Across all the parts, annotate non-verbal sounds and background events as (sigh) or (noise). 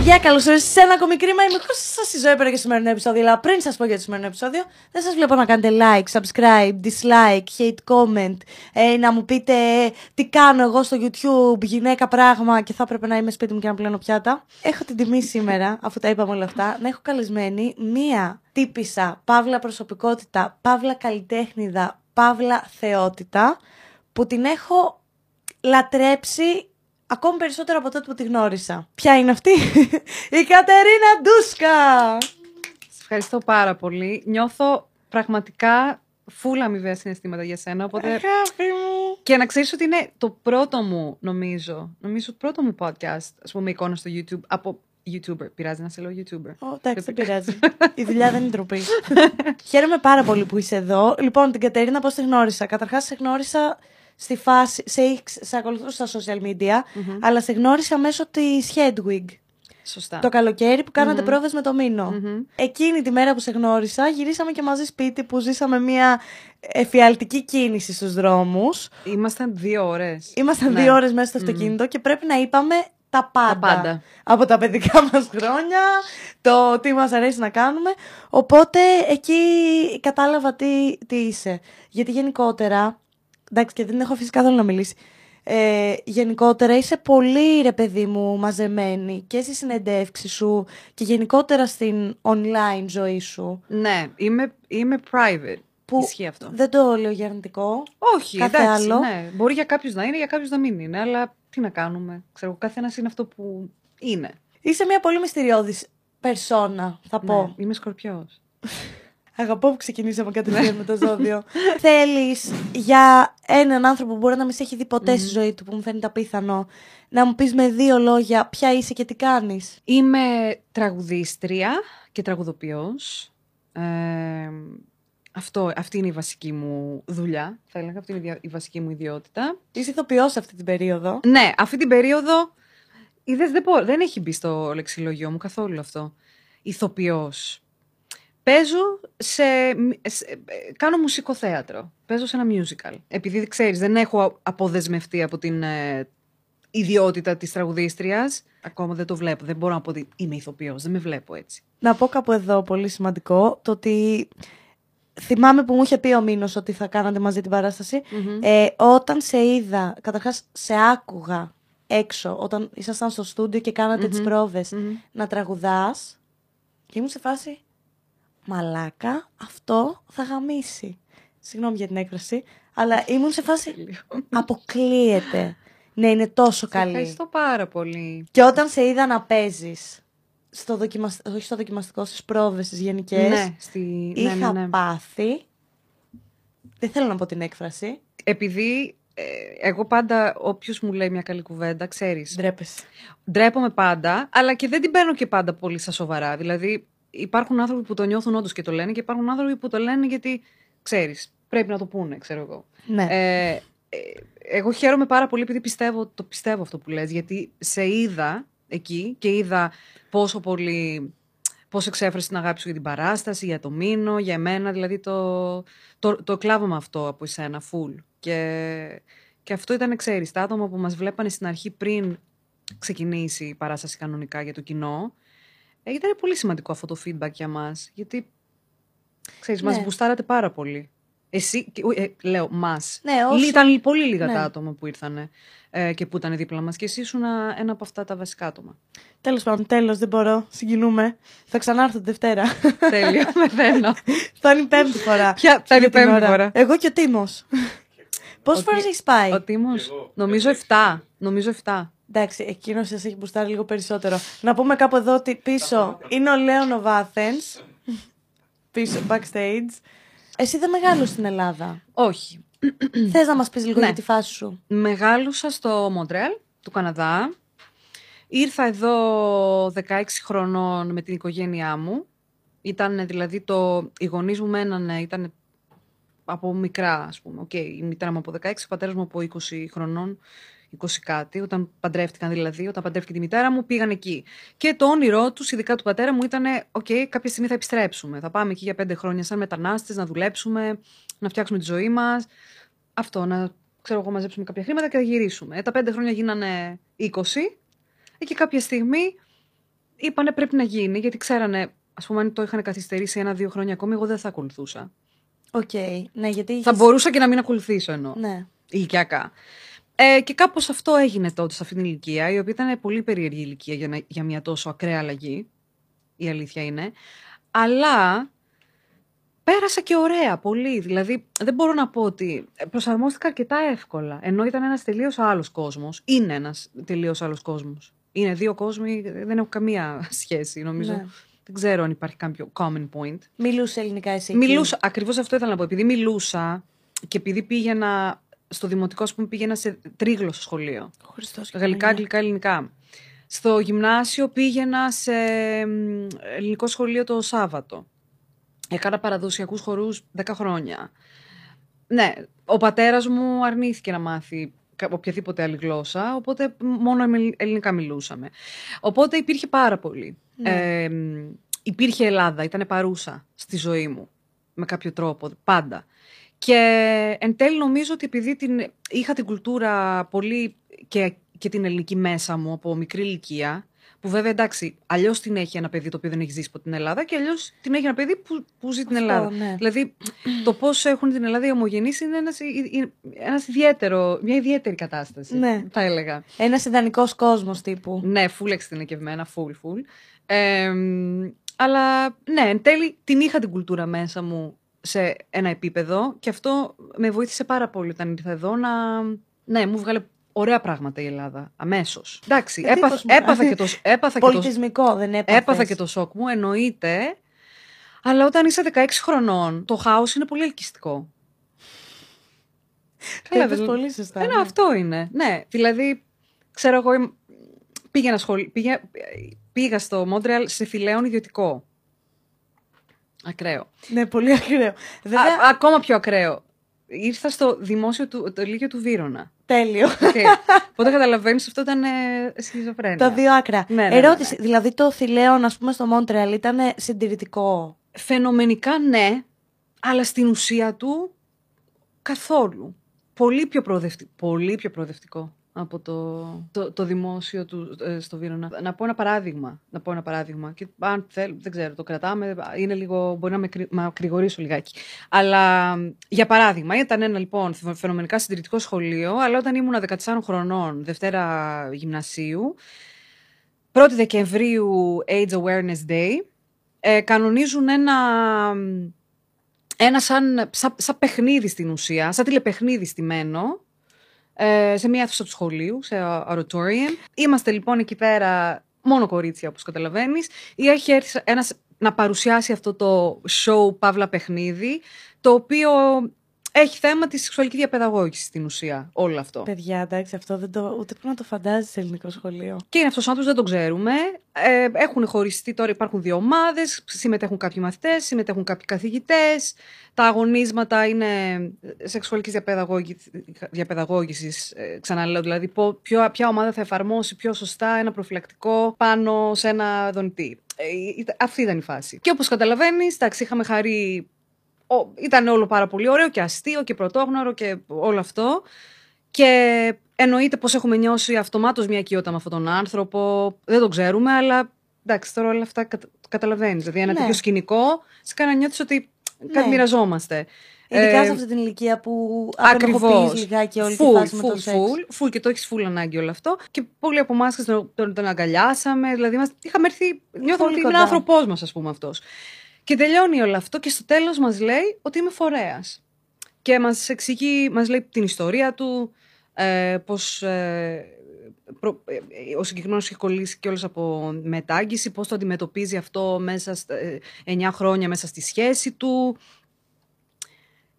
παιδιά, καλώς ήρθατε σε ένα ακόμη κρίμα. Είμαι σας στη ζωή πέρα και στο σημερινό επεισόδιο. Αλλά πριν σας πω για το σημερινό επεισόδιο, δεν σας βλέπω να κάνετε like, subscribe, dislike, hate comment, ε, να μου πείτε τι κάνω εγώ στο YouTube, γυναίκα πράγμα και θα έπρεπε να είμαι σπίτι μου και να πλένω πιάτα. Έχω την τιμή σήμερα, αφού τα είπαμε όλα αυτά, να έχω καλεσμένη μία τύπησα, παύλα προσωπικότητα, παύλα καλλιτέχνηδα, παύλα θεότητα, που την έχω λατρέψει ακόμη περισσότερο από τότε που τη γνώρισα. Ποια είναι αυτή; (laughs) Η Κατερίνα Ντούσκα! Σας ευχαριστώ πάρα πολύ. Νιώθω πραγματικά φούλα αμοιβαία συναισθήματα για σένα. Οπότε... Αγάπη μου! Και να ξέρεις ότι είναι το πρώτο μου, νομίζω, νομίζω το πρώτο μου podcast, ας πούμε, εικόνα στο YouTube, από YouTuber. Πειράζει να σε λέω YouTuber. Ω, εντάξει, δεν πειράζει. (laughs) Η δουλειά δεν είναι ντροπή. (laughs) Χαίρομαι πάρα πολύ που είσαι εδώ. Λοιπόν, την Κατερίνα πώς τη γνώρισα; Καταρχάς, σε γνώρισα στη φάση, σε, σε ακολουθούσα στα social media, αλλά σε γνώρισα μέσω της Hedwig. Σωστά. Το καλοκαίρι που κάνατε πρόβες με το μηνο Εκείνη τη μέρα που σε γνώρισα, γυρίσαμε και μαζί σπίτι που ζήσαμε μια εφιαλτική κίνηση στους δρόμους. Ήμασταν δύο ώρες. Ήμασταν Ναι. δύο ώρες μέσα στο αυτοκίνητο και πρέπει να είπαμε τα πάντα. πάντα. Από τα παιδικά (laughs) μας χρόνια, το τι μας αρέσει να κάνουμε. Οπότε εκεί κατάλαβα τι, τι είσαι. Γιατί γενικότερα, εντάξει και δεν έχω αφήσει καθόλου να μιλήσει, ε, γενικότερα είσαι πολύ ρε παιδί μου μαζεμένη και στη συνεντεύξη σου και γενικότερα στην online ζωή σου. Ναι, είμαι, είμαι private. Που Ισχύει αυτό. δεν το λέω για αρνητικό. Όχι, Κάθε εντάξει, άλλο. ναι. Μπορεί για κάποιους να είναι, για κάποιους να μην είναι, αλλά τι να κάνουμε. Ξέρω, ο καθένας είναι αυτό που είναι. Είσαι μια πολύ μυστηριώδης περσόνα, θα πω. Ναι, είμαι σκορπιός. (laughs) Αγαπώ που ξεκινήσαμε κατευθείαν με το ζώδιο. (laughs) Θέλεις για έναν άνθρωπο που μπορεί να μην σε έχει δει ποτέ στη ζωή του, που μου φαίνεται απίθανο, να μου πεις με δύο λόγια ποια είσαι και τι κάνεις; Είμαι τραγουδίστρια και τραγουδοποιός. Ε, αυτό, αυτή είναι η βασική μου δουλειά, θα έλεγα. Αυτή είναι η δια- η βασική μου ιδιότητα. Είσαι ηθοποιός αυτή την περίοδο. Ναι, αυτή την περίοδο είδες, δεν, μπορώ- δεν έχει μπει στο λεξιλογιό μου καθόλου αυτό. Ηθοποιός. Παίζω σε, σε- ε, κάνω μουσικοθέατρο. Παίζω σε ένα musical. Επειδή ξέρεις, δεν έχω αποδεσμευτεί από την ε, ιδιότητα της τραγουδίστριας. Ακόμα δεν το βλέπω. Δεν μπορώ να πω ότι είμαι ηθοποιός. Δεν με βλέπω έτσι. Να πω κάπου εδώ πολύ σημαντικό το ότι θυμάμαι που μου είχε πει ο Μήνος ότι θα κάνατε μαζί την παρασταση Ε, όταν σε είδα, καταρχάς σε άκουγα έξω, όταν ήσασταν στο στούντιο και κάνατε τις προβες να τραγουδάς και ήμουν σε φάση μαλάκα, αυτό θα γαμίσει. Συγγνώμη για την έκφραση, αλλά ήμουν σε φάση αποκλείεται. Ναι, είναι τόσο Σε καλή. Ευχαριστώ πάρα πολύ. Και όταν σε είδα να παίζεις στο δοκιμασ... όχι στο δοκιμαστικό, στις πρόβες, στις γενικές, Ναι, στη... είχα ναι, ναι, ναι. πάθει, δεν θέλω να πω την έκφραση, Επειδή ε, εγώ πάντα, όποιος μου λέει μια καλή κουβέντα, ξέρεις. ντρέπεσαι. Ντρέπομαι πάντα, αλλά και δεν την παίρνω και πάντα πολύ στα σοβαρά. Δηλαδή, υπάρχουν άνθρωποι που το νιώθουν όντως και το λένε και υπάρχουν άνθρωποι που το λένε γιατί ξέρεις. Πρέπει να το πούνε, ξέρω εγώ. Ναι. Ε, ε, εγώ χαίρομαι πάρα πολύ επειδή πιστεύω, το πιστεύω αυτό που λες, γιατί σε είδα εκεί και είδα πόσο πολύ, πώς εξέφρασε την αγάπη σου για την παράσταση, για το μήνο, για εμένα, δηλαδή το, το, το κλάβωμα αυτό από εσένα, full. Και, και αυτό ήταν, ξέρεις, τα άτομα που μας βλέπανε στην αρχή πριν ξεκινήσει η παράσταση κανονικά για το κοινό, ε, ήταν πολύ σημαντικό αυτό το feedback για μας, γιατί, ξέρεις, μας Ναι. γουστάρατε πάρα πολύ. Εσύ, και- ε, λέω, μας. Ναι, όσοι- Ήταν πολύ λίγα Ναι. τα άτομα που ήρθαν ε, και που ήταν δίπλα μας και εσύ ήσουν ένα από αυτά τα βασικά άτομα. Τέλος πάντων, τέλος, δεν μπορώ. Συγκινούμε. Θα ξανάρθω τη Δευτέρα. (laughs) Τέλειο, μεθαίνω. θα είναι η πέμπτη φορά. Ποια θα είναι η Για την πέμπτη ώρα. φορά. Εγώ και ο Τίμος. Πόσες Ο φορές Τι- έχεις πάει; Ο Τίμος, νομίζω 7. Νομίζω 7. Εντάξει, εκείνος σας έχει μπουστάρει λίγο περισσότερο. Να πούμε κάπου εδώ ότι πίσω είναι ο Λέων Βάθενς. πίσω, backstage. Εσύ δεν μεγάλο στην Ελλάδα. Όχι. Θες να μας πεις λίγο Ναι. για τη φάση σου. Μεγάλωσα στο Μοντρεάλ του Καναδά. Ήρθα εδώ 16 χρονών με την οικογένειά μου. Ήταν δηλαδή το... Οι γονείς μου μένανε, ήταν από μικρά, ας πούμε. Οκ, η μητέρα μου από 16, ο πατέρας μου από 20 χρονών, 20 κάτι. Όταν παντρεύτηκαν δηλαδή, όταν παντρεύτηκε τη μητέρα μου, πήγαν εκεί. Και το όνειρό τους, ειδικά του πατέρα μου, ήταν: Οκ, κάποια στιγμή θα επιστρέψουμε. Θα πάμε εκεί για πέντε χρόνια σαν μετανάστες, να δουλέψουμε, να φτιάξουμε τη ζωή μας. Αυτό, να ξέρω εγώ, μαζέψουμε κάποια χρήματα και θα γυρίσουμε. Ε, τα πέντε χρόνια γίνανε 20. Ε, και κάποια στιγμή είπανε πρέπει να γίνει, γιατί ξέρανε, ας πούμε, αν το είχαν καθυστερήσει ένα-δύο χρόνια ακόμη, εγώ δεν θα ακολουθούσα. Οκ. Ναι, γιατί. Θα είχες- μπορούσα και να μην ακολουθήσω εννοώ. Ναι. ηλικιακά. Ε, και κάπως αυτό έγινε τότε σε αυτή την ηλικία, η οποία ήταν πολύ περίεργη ηλικία για, να- για μια τόσο ακραία αλλαγή, η αλήθεια είναι. Αλλά πέρασα και ωραία, πολύ. Δηλαδή, δεν μπορώ να πω ότι προσαρμόστηκα αρκετά εύκολα. Ενώ ήταν ένας τελείως άλλος κόσμος. Είναι ένας τελείως άλλος κόσμος. Είναι δύο κόσμοι, δεν έχουν καμία (laughs) σχέση, νομίζω. Ναι. Δεν ξέρω αν υπάρχει κάποιο common point. Μιλούσε ελληνικά εσύ. εκεί; Μιλούσα, ακριβώς αυτό ήθελα να πω. Επειδή μιλούσα και επειδή πήγαινα στο δημοτικό, ας πούμε, πήγαινα σε τρίγλωσσο σχολείο. Χριστός και Γαλλικά, Παναγία. αγγλικά, ελληνικά. Στο γυμνάσιο πήγαινα σε μ, ελληνικό σχολείο το Σάββατο. Έκανα παραδοσιακούς χορούς 10 χρόνια. Ναι, ο πατέρας μου αρνήθηκε να μάθει κα- οποιαδήποτε άλλη γλώσσα, οπότε μόνο με ελληνικά μιλούσαμε. Οπότε υπήρχε πάρα πολύ. Ναι. Ε, μ, υπήρχε Ελλάδα, ήταν παρούσα στη ζωή μου, με κάποιο τρόπο, πάντα. Και εν τέλει νομίζω ότι επειδή την, είχα την κουλτούρα πολύ και, και την ελληνική μέσα μου από μικρή ηλικία, που βέβαια εντάξει, αλλιώς την έχει ένα παιδί το οποίο δεν έχει ζήσει από την Ελλάδα και αλλιώς την έχει ένα παιδί που, που ζει την Αυτό, Ελλάδα. ναι. Δηλαδή, το πώς έχουν την Ελλάδα οι ομογενείς είναι ένας, ένας ιδιαίτερο, μια ιδιαίτερη κατάσταση. Ναι. Θα έλεγα. Ένας ιδανικός κόσμος τύπου. Ναι, full εξειδικευμένα, full, full. Ε, μ, αλλά ναι, εν τέλει την είχα την κουλτούρα μέσα μου σε ένα επίπεδο και αυτό με βοήθησε πάρα πολύ όταν ήρθα εδώ να. Ναι, μου βγάλε ωραία πράγματα η Ελλάδα. Αμέσως. Εντάξει, Εντύπωση έπαθ, μου. έπαθα και το, (laughs) έπαθα και το, Πολιτισμικό, δεν έπαθες. έπαθα και το σοκ μου, εννοείται. Αλλά όταν είσαι 16 χρονών, το χάος είναι πολύ ελκυστικό. Το είπες δηλαδή. πολύ σωστά. Ε, ναι, ναι. αυτό είναι. Ναι, δηλαδή, ξέρω εγώ, είμαι- πήγαινα σχολ... πήγα... πήγα στο Μόντρεαλ σε φιλέον ιδιωτικό. Ακραίο. Ναι, πολύ ακραίο. Βέβαια, Α, ακόμα πιο ακραίο. Ήρθα στο δημόσιο του, το Λύκειο του Βύρονα. τέλειο. (laughs) Okay. Οπότε καταλαβαίνεις αυτό ήταν ε, σχιζοφρένεια. Τα δύο άκρα. Ναι, ναι, ναι, Ερώτηση, ναι. δηλαδή το θηλαίον, ας πούμε, στο Μόντρεαλ ήταν συντηρητικό; Φαινομενικά ναι, αλλά στην ουσία του καθόλου. Πολύ πιο, προοδευτι... πολύ πιο προοδευτικό από το, το, το δημόσιο του ε, στο Βύρονα. Να πω ένα παράδειγμα. Να πω ένα παράδειγμα. Και αν θέλ, δεν ξέρω, το κρατάμε. Είναι λίγο, μπορεί να με, κρυ- με ακρηγορήσω λιγάκι. Αλλά για παράδειγμα, ήταν ένα λοιπόν φαινομενικά συντηρητικό σχολείο, αλλά όταν ήμουν 14 χρονών, Δευτέρα γυμνασίου, 1η Δεκεμβρίου AIDS Awareness Day, ε, κανονίζουν ένα, ένα σαν, σαν, σαν παιχνίδι στην ουσία, σαν τηλεπαιχνίδι στημένο, ε, σε μια αίθουσα του σχολείου, σε auditorium. Είμαστε λοιπόν εκεί πέρα μόνο κορίτσια, όπως καταλαβαίνεις. Ή έχει έρθει ένας να παρουσιάσει αυτό το show παύλα παιχνίδι, το οποίο έχει θέμα τη σεξουαλική διαπαιδαγώγηση στην ουσία, όλο αυτό. Παιδιά, εντάξει, αυτό δεν το, ούτε πρέπει να το φαντάζει σε ελληνικό σχολείο. Και είναι αυτός ο άνθρωπος, δεν τον ξέρουμε. Ε, έχουν χωριστεί τώρα, υπάρχουν δύο ομάδες. Συμμετέχουν κάποιοι μαθητές, συμμετέχουν κάποιοι καθηγητές. Τα αγωνίσματα είναι σεξουαλικής διαπαιδαγώγησης. Ε, ξαναλέω, δηλαδή πο- ποιο, ποια ομάδα θα εφαρμόσει πιο σωστά ένα προφυλακτικό πάνω σε ένα δονητή. Ε, ήταν- αυτή ήταν η φάση. Και όπως καταλαβαίνεις, εντάξει, είχαμε χαρεί. Ο- ήταν όλο πάρα πολύ ωραίο και αστείο και πρωτόγνωρο και όλο αυτό. Και εννοείται πως έχουμε νιώσει αυτομάτως μια οικειότητα με αυτόν τον άνθρωπο. Δεν το ξέρουμε, αλλά εντάξει, τώρα όλα αυτά κατα... καταλαβαίνεις. Δηλαδή ένα Ναι. τέτοιο σκηνικό σε κάνει να νιώθεις ότι κάτι Ναι. μοιραζόμαστε. Ειδικά Ε, σε αυτή την ηλικία που Ακριβώς. απενοχοποιείς λιγάκι όλη Full, τη φάση με το full, σεξ. full, full, και το έχεις full ανάγκη όλο αυτό. Και πολλοί από εμάς τον, τον, τον αγκαλιάσαμε. Δηλαδή, μας, είχαμε έρθει. Νιώθαμε Πολύ ότι είναι κοντά. άνθρωπό μας, ας πούμε αυτός. Και τελειώνει όλο αυτό και στο τέλος μας λέει ότι είμαι φορέας. Και μας εξηγεί, μας λέει την ιστορία του, ε, πώς. Ε, προ- ε, ο συγκεκριμένος έχει κολλήσει κιόλας από μετάγγιση, πώς το αντιμετωπίζει αυτό μέσα στα, ε, 9 χρόνια μέσα στη σχέση του.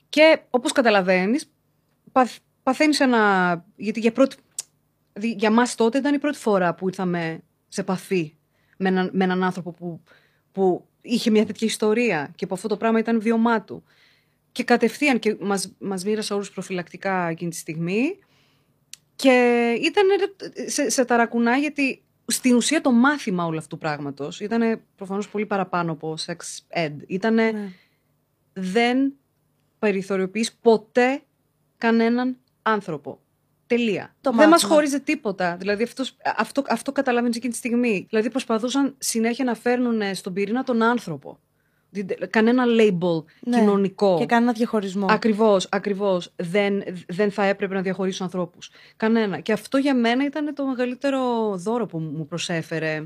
Και όπως καταλαβαίνεις, παθ, παθαίνεις ένα... Γιατί για, πρώτη, δη- για μας τότε ήταν η πρώτη φορά που ήρθαμε σε επαφή με έναν, με έναν άνθρωπο που, που είχε μια τέτοια ιστορία και που αυτό το πράγμα ήταν βιωμά του. Και κατευθείαν και μας, μας μοίρασε όλους προφυλακτικά εκείνη τη στιγμή και ήταν σε, σε ταρακουνά γιατί στην ουσία το μάθημα όλου αυτού του πράγματος ήταν προφανώς πολύ παραπάνω από sex ed. Ήτανε Ναι. δεν περιθωριοποιείς ποτέ κανέναν άνθρωπο. Τελεία. Το δεν μας μάθημα. χώριζε τίποτα. Δηλαδή αυτός, αυτό, αυτό καταλαβαίνεις εκείνη τη στιγμή. Δηλαδή προσπαθούσαν συνέχεια να φέρνουν στον πυρήνα τον άνθρωπο. Δηλαδή, Κανένα label Ναι. κοινωνικό. Και κανένα διαχωρισμό. Ακριβώς, ακριβώς. Δεν, δεν θα έπρεπε να διαχωρίσουν ανθρώπους. Κανένα. Και αυτό για μένα ήταν το μεγαλύτερο δώρο που μου προσέφερε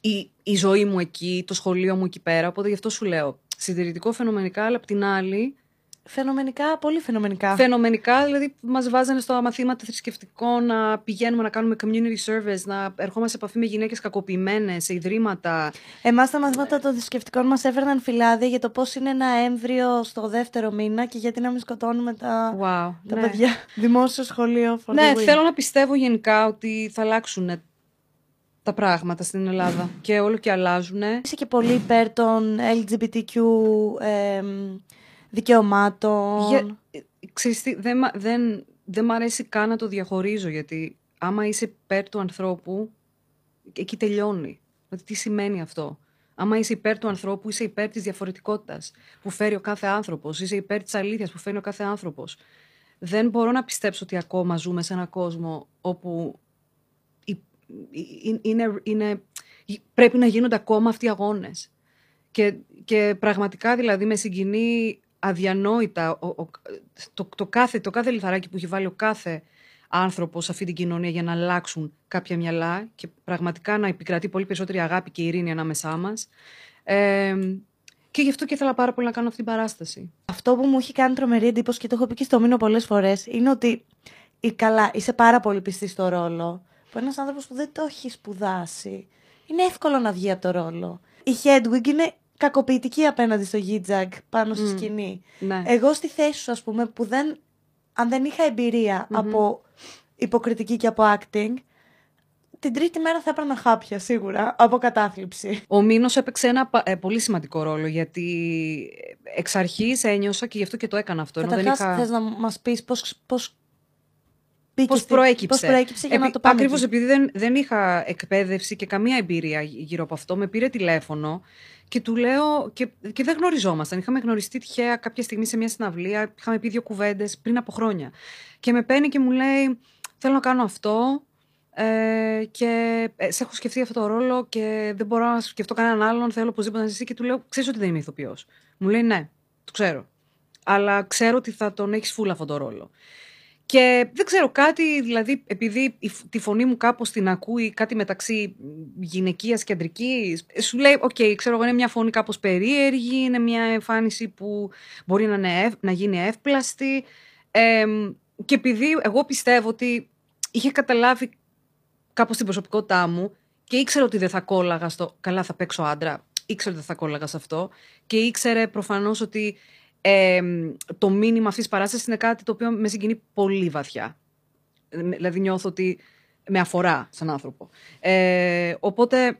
η, η ζωή μου εκεί, το σχολείο μου εκεί πέρα. Οπότε γι' αυτό σου λέω. Συντηρητικό φαινομενικά, αλλά απ' την άλλη, Φαινομενικά, πολύ φαινομενικά. φαινομενικά, δηλαδή μας βάζανε στα μαθήματα θρησκευτικών να πηγαίνουμε να κάνουμε community service, να ερχόμαστε σε επαφή με γυναίκες κακοποιημένες, σε ιδρύματα. Εμάς τα μαθήματα των θρησκευτικών μας έφερναν φυλάδια για το πώς είναι ένα έμβριο στο δεύτερο μήνα και γιατί να μην σκοτώνουμε τα, Wow. τα ναι. παιδιά. Δημόσιο σχολείο. for Ναι, the win. θέλω να πιστεύω γενικά ότι θα αλλάξουν τα πράγματα στην Ελλάδα και όλο και αλλάζουν. Είσαι και πολύ υπέρ των LGBTQ εμ, δικαιωμάτων. Για, ε, ξέρεις τι, δεν, μα- δεν, δεν μ' αρέσει καν να το διαχωρίζω γιατί άμα είσαι υπέρ του ανθρώπου, εκεί τελειώνει. Δηλαδή, τι σημαίνει αυτό; Άμα είσαι υπέρ του ανθρώπου, είσαι υπέρ της διαφορετικότητας που φέρει ο κάθε άνθρωπος. Είσαι υπέρ της αλήθειας που φέρει ο κάθε άνθρωπος. Δεν μπορώ να πιστέψω ότι ακόμα ζούμε σε έναν κόσμο όπου η- η- είναι, είναι, πρέπει να γίνονται ακόμα αυτοί οι αγώνες. Και, και πραγματικά δηλαδή με συγκινεί αδιανόητα ο, ο- το, το, κάθε, το κάθε λιθαράκι που έχει βάλει ο κάθε άνθρωπος σε αυτή την κοινωνία για να αλλάξουν κάποια μυαλά και πραγματικά να επικρατεί πολύ περισσότερη αγάπη και ειρήνη ανάμεσά μας. Ε, και γι' αυτό και ήθελα πάρα πολύ να κάνω αυτή την παράσταση. Αυτό που μου έχει κάνει τρομερή εντύπωση και το έχω πει και στο μήνο πολλές φορές είναι ότι η, καλά, είσαι πάρα πολύ πιστή στο ρόλο. Που ένας άνθρωπος που δεν το έχει σπουδάσει. Είναι εύκολο να βγει από το ρόλο. Η Hedwig είναι κακοποιητική απέναντι στο Γίτζαγκ πάνω στη Μμ. σκηνή. Ναι. Εγώ στη θέση σου, ας πούμε, που δεν. Αν δεν είχα εμπειρία από υποκριτική και από acting, την τρίτη μέρα θα έπαιρνα χάπια σίγουρα από κατάθλιψη. Ο Μήνος έπαιξε ένα πα- ε, πολύ σημαντικό ρόλο γιατί εξ αρχής ένιωσα και γι' αυτό και το έκανα αυτό. ενώ δεν Καταρχά, είχα... θες να μας πεις πώς, πώς μπήκε Πώς στη- προέκυψε. Πώς προέκυψε για Επί- να το πάμε Ακριβώς εκεί. επειδή δεν, δεν είχα εκπαίδευση και καμία εμπειρία γύ- γύρω από αυτό, με πήρε τηλέφωνο και του λέω. Και, και δεν γνωριζόμασταν. Είχαμε γνωριστεί τυχαία κάποια στιγμή σε μια συναυλία. Είχαμε πει δύο κουβέντες πριν από χρόνια. Και με παίρνει και μου λέει: Θέλω να κάνω αυτό. Ε, και ε, σε έχω σκεφτεί αυτό το ρόλο και δεν μπορώ να σκεφτώ κανέναν άλλον. Θέλω οπωσδήποτε να είσαι εσύ. Και του λέω: Ξέρεις ότι δεν είμαι ηθοποιός. Μου λέει: Ναι, το ξέρω. Αλλά ξέρω ότι θα τον έχεις φούλα αυτόν τον ρόλο. Και δεν ξέρω κάτι, δηλαδή επειδή η φ- τη φωνή μου κάπως την ακούει κάτι μεταξύ γυναικείας και αντρικής, σου λέει, οκ, ξέρω εγώ, είναι μια φωνή κάπως περίεργη, είναι μια εμφάνιση που μπορεί να, είναι, ευ- να γίνει εύπλαστη. Εμ, και επειδή εγώ πιστεύω ότι είχε καταλάβει κάπως την προσωπικότητά μου και ήξερε ότι δεν θα κόλλαγα στο καλά θα παίξω άντρα, ήξερε ότι δεν θα κόλλαγα σε αυτό και ήξερε προφανώς ότι ε, το μήνυμα αυτής της παράστασης είναι κάτι το οποίο με συγκινεί πολύ βαθιά. Ε, Δηλαδή νιώθω ότι με αφορά σαν άνθρωπο. Ε, οπότε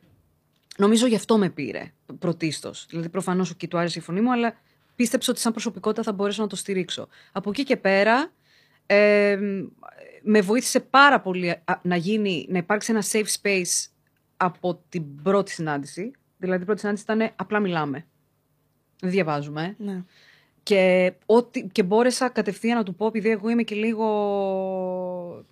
νομίζω γι' αυτό με πήρε πρωτίστως. Δηλαδή προφανώς και του άρεσε η φωνή μου, αλλά πίστεψε ότι σαν προσωπικότητα θα μπορέσω να το στηρίξω. Από εκεί και πέρα ε, με βοήθησε πάρα πολύ α, να, γίνει, να υπάρξει ένα safe space από την πρώτη συνάντηση. Δηλαδή η πρώτη συνάντηση ήταν απλά μιλάμε. Δεν διαβάζουμε. Ναι. Και, ό,τι, και μπόρεσα κατευθείαν να του πω, επειδή εγώ είμαι και λίγο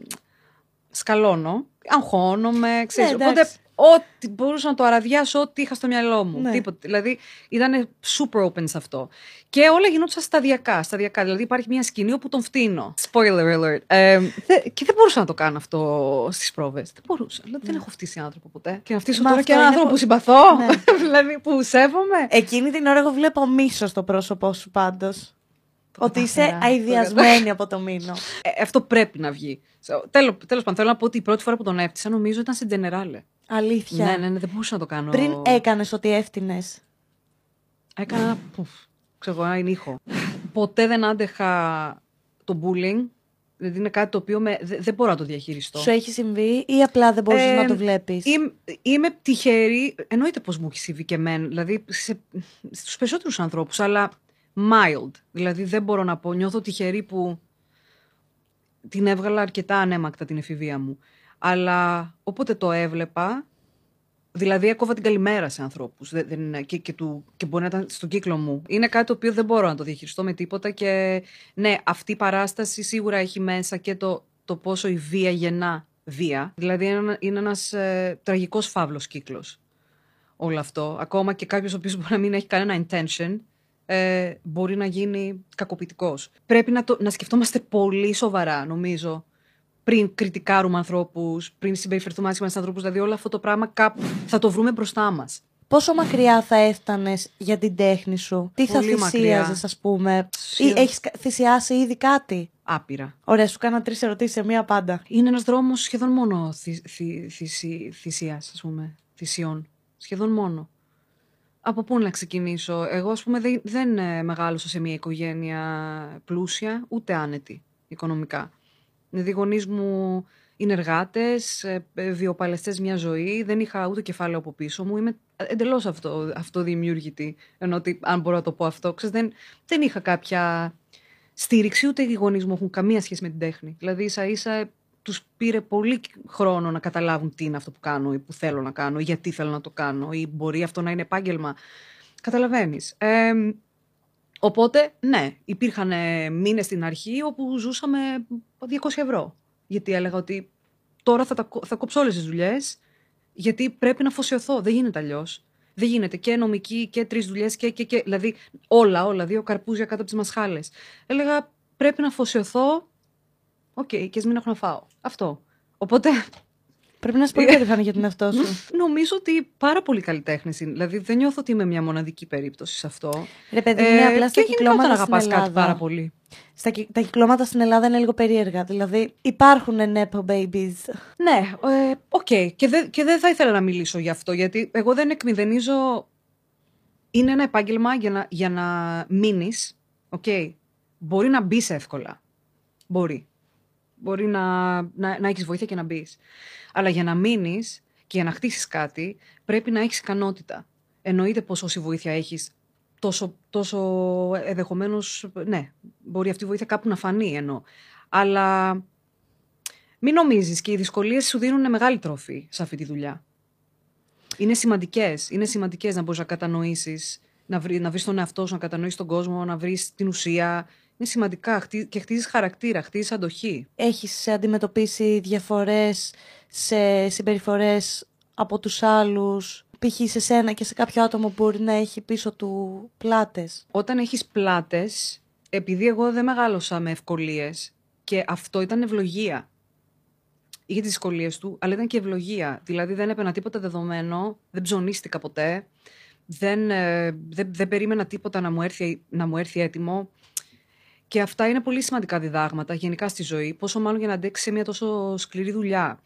σκαλώνω, αγχώνομαι, ξέρεις. Ναι, οπότε εντάξει. Ό,τι μπορούσα να το αραδιάσω, ό,τι είχα στο μυαλό μου. Ναι. Τίποτε. Δηλαδή ήταν super open σε αυτό. Και όλα γινόντουσαν σταδιακά, σταδιακά. Δηλαδή υπάρχει μια σκηνή όπου τον φτύνω. Spoiler alert. Ε, δε- και δεν μπορούσα να το κάνω αυτό στις πρόβες. Δεν μπορούσα. Δηλαδή, δεν έχω φτύσει άνθρωπο ποτέ. Και να φτύσω Ναι. Μα τώρα αυτό και έναν είναι άνθρωπο πο- που συμπαθώ. Ναι. (laughs) δηλαδή που σέβομαι. Εκείνη την ώρα εγώ βλέπω μίσο στο πρόσωπό σου πάντως. Ότι είσαι κατάφερα. Το αειδιασμένη από το μήνο. Ε, αυτό πρέπει να βγει. So, τέλος, τέλος πάντων, θέλω να πω ότι η πρώτη φορά που τον έφτιασα νομίζω ήταν στην Τζενεράλε. Αλήθεια. Ναι, ναι, ναι, δεν μπορούσα να το κάνω. Πριν έκανες ότι έφτιανε. Έκανα ένα πουφ, ξέρω εγώ, ένα ήχο. Ποτέ δεν άντεχα το bullying. Δηλαδή είναι κάτι το οποίο με, δε- δεν μπορώ να το διαχειριστώ. Σου έχει συμβεί ή απλά δεν μπορούσε Ε, να το βλέπεις; Είμαι, είμαι τυχερή, εννοείται πως μου έχει συμβεί και εμένα, δηλαδή σε, στους περισσότερους ανθρώπους, αλλά mild. Δηλαδή δεν μπορώ να πω, νιώθω τυχερή που την έβγαλα αρκετά ανέμακτα την εφηβεία μου. Αλλά όποτε το έβλεπα, δηλαδή έκοβα την καλημέρα σε ανθρώπους δεν, δεν, είναι- και, και, του, και μπορεί να ήταν στον κύκλο μου. Είναι κάτι το οποίο δεν μπορώ να το διαχειριστώ με τίποτα και ναι, αυτή η παράσταση σίγουρα έχει μέσα και το, το το πόσο η βία γεννά βία. Δηλαδή είναι, ένα- είναι ένας ε, τραγικός φαύλος κύκλος όλο αυτό. Ακόμα και κάποιος ο οποίος μπορεί να μην έχει κανένα intention ε, μπορεί να γίνει κακοποιητικός. Πρέπει να, το, να σκεφτόμαστε πολύ σοβαρά, νομίζω, πριν κριτικάρουμε ανθρώπους, πριν συμπεριφερθούμε άσχημα σε ανθρώπους. Δηλαδή όλο αυτό το πράγμα κάπου θα το βρούμε μπροστά μας. Πόσο μακριά θα έφτανες για την τέχνη σου, τι θα Πολύ μακριά. θυσίαζες, ας πούμε, ή Σχεδόν. έχεις θυσιάσει ήδη κάτι; Άπειρα. Ωραία, σου κάνα τρεις ερωτήσεις σε μία πάντα. Είναι ένας δρόμος σχεδόν μόνο θυ, θυ, θυσι- θυσίας, ας πούμε, θυσιών. Σχεδόν μόνο. Από πού να ξεκινήσω; Εγώ, ας πούμε, δεν, δεν ε, μεγάλωσα σε μια οικογένεια πλούσια, ούτε άνετη οικονομικά. Δηλαδή, οι γονείς μου είναι εργάτες, ε, ε, βιοπαλαιστές μια ζωή, δεν είχα ούτε κεφάλαιο από πίσω μου. Είμαι εντελώς αυτό, αυτοδημιούργητη, ενώ ότι, αν μπορώ να το πω αυτό, ξέρεις, δεν, δεν είχα κάποια στήριξη, ούτε οι γονείς μου έχουν καμία σχέση με την τέχνη. Δηλαδή, ίσα ίσα τους πήρε πολύ χρόνο να καταλάβουν τι είναι αυτό που κάνω ή που θέλω να κάνω ή γιατί θέλω να το κάνω ή μπορεί αυτό να είναι επάγγελμα. Καταλαβαίνεις. Ε, οπότε, ναι, υπήρχαν ε, μήνες στην αρχή όπου ζούσαμε 200 ευρώ. Γιατί έλεγα ότι τώρα θα, τα, κο- θα κόψω όλες τις δουλειές γιατί πρέπει να αφοσιωθώ. Δεν γίνεται αλλιώς. Δεν γίνεται και νομική και τρεις δουλειές και, και, και. Δηλαδή όλα, όλα. Δύο καρπούζια κάτω από τις μασχάλες. Έλεγα πρέπει να αφοσιωθώ. Οκ, και ας μην έχω να φάω. Αυτό. Οπότε Πρέπει να είσαι πολύ περήφανη για τον εαυτό σου. νομίζω ότι πάρα πολλοί καλλιτέχνες είναι. Δηλαδή δεν νιώθω ότι είμαι μια μοναδική περίπτωση σε αυτό. Ρε παιδί, είναι απλά στα Ε, και γενικά όταν κυκλώματα στην αγαπάς κάτι Ελλάδα. πάρα πολύ. Στα, κυ- τα κυκλώματα στην Ελλάδα είναι λίγο περίεργα. Δηλαδή, υπάρχουν nepo babies. Ναι, ε, οκ. Και, δεν- και δεν θα ήθελα να μιλήσω γι' αυτό, γιατί εγώ δεν εκμηδενίζω. Είναι ένα επάγγελμα για να, για να μείνεις. Οκ. Μπορεί να μπεις εύκολα. Μπορεί. Μπορεί να, να, να έχεις βοήθεια και να μπεις. Αλλά για να μείνεις και για να χτίσεις κάτι, πρέπει να έχεις ικανότητα. Εννοείται πως όση βοήθεια έχεις, τόσο, τόσο ενδεχομένως. Ναι, μπορεί αυτή η βοήθεια κάπου να φανεί εννοώ. Αλλά μην νομίζεις και οι δυσκολίες σου δίνουν μεγάλη τροφή σε αυτή τη δουλειά. Είναι σημαντικές. Είναι σημαντικές να μπορείς να κατανοήσεις, να βρει να βρεις τον εαυτό σου, να κατανοήσεις τον κόσμο, να βρεις την ουσία. Είναι σημαντικά χτί- και χτίζεις χαρακτήρα, χτίζεις αντοχή. Έχεις αντιμετωπίσει διαφορές σε συμπεριφορές από τους άλλους, π.χ. σε σένα και σε κάποιο άτομο που μπορεί να έχει πίσω του πλάτες; Όταν έχεις πλάτες, επειδή εγώ δεν μεγάλωσα με ευκολίες και αυτό ήταν ευλογία. Είχε τις δυσκολίες του, αλλά ήταν και ευλογία. Δηλαδή δεν έπαιρνα τίποτα δεδομένο, δεν ψωνίστηκα ποτέ, δεν, ε, δεν, δεν περίμενα τίποτα να μου, έρθει, να μου έρθει έτοιμο. Και αυτά είναι πολύ σημαντικά διδάγματα γενικά στη ζωή, πόσο μάλλον για να αντέξει σε μια τόσο σκληρή δουλειά.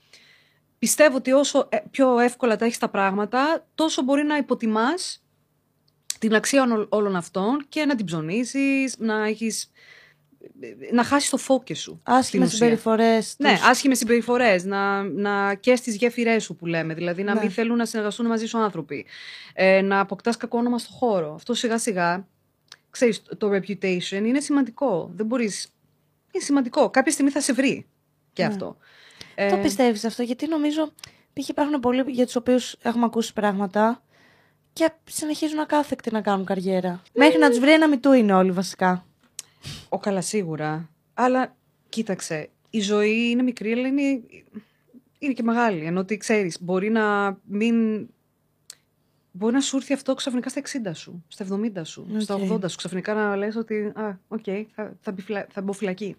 Πιστεύω ότι όσο ε, πιο εύκολα τα έχεις τα πράγματα, τόσο μπορεί να υποτιμάς την αξία όλων- όλων αυτών και να την ψωνίσεις, να έχεις να χάσεις το focus σου. Άσχημες στην ουσία. συμπεριφορές. Ναι, τους- άσχημες συμπεριφορές. Να, να και στις γέφυρές σου που λέμε. Δηλαδή να Ναι. μην θέλουν να συνεργαστούν μαζί σου άνθρωποι. Ε, να αποκτάς κακό όνομα στο χώρο. Αυτό σιγά σιγά. Ξέρεις, το reputation είναι σημαντικό. Δεν μπορείς... Είναι σημαντικό. Κάποια στιγμή θα σε βρει και Ναι. αυτό. Το Ε, πιστεύεις αυτό, γιατί νομίζω π.χ. υπάρχουν πολλοί για τους οποίους έχουμε ακούσει πράγματα και συνεχίζουν ακάθεκτοι να κάνουν καριέρα. Μέχρι να τους βρει ένα μητού είναι όλοι βασικά. Ο καλά σίγουρα. Αλλά κοίταξε, η ζωή είναι μικρή, αλλά είναι, είναι και μεγάλη. Ενώ ότι ξέρεις, μπορεί να μην... Μπορεί να σου έρθει αυτό ξαφνικά στα 60 σου, στα 70 σου, στα Οκ. 80 σου. Ξαφνικά να λες ότι, α, οκ, θα, θα, μπει φυλα- θα μπω φυλακή.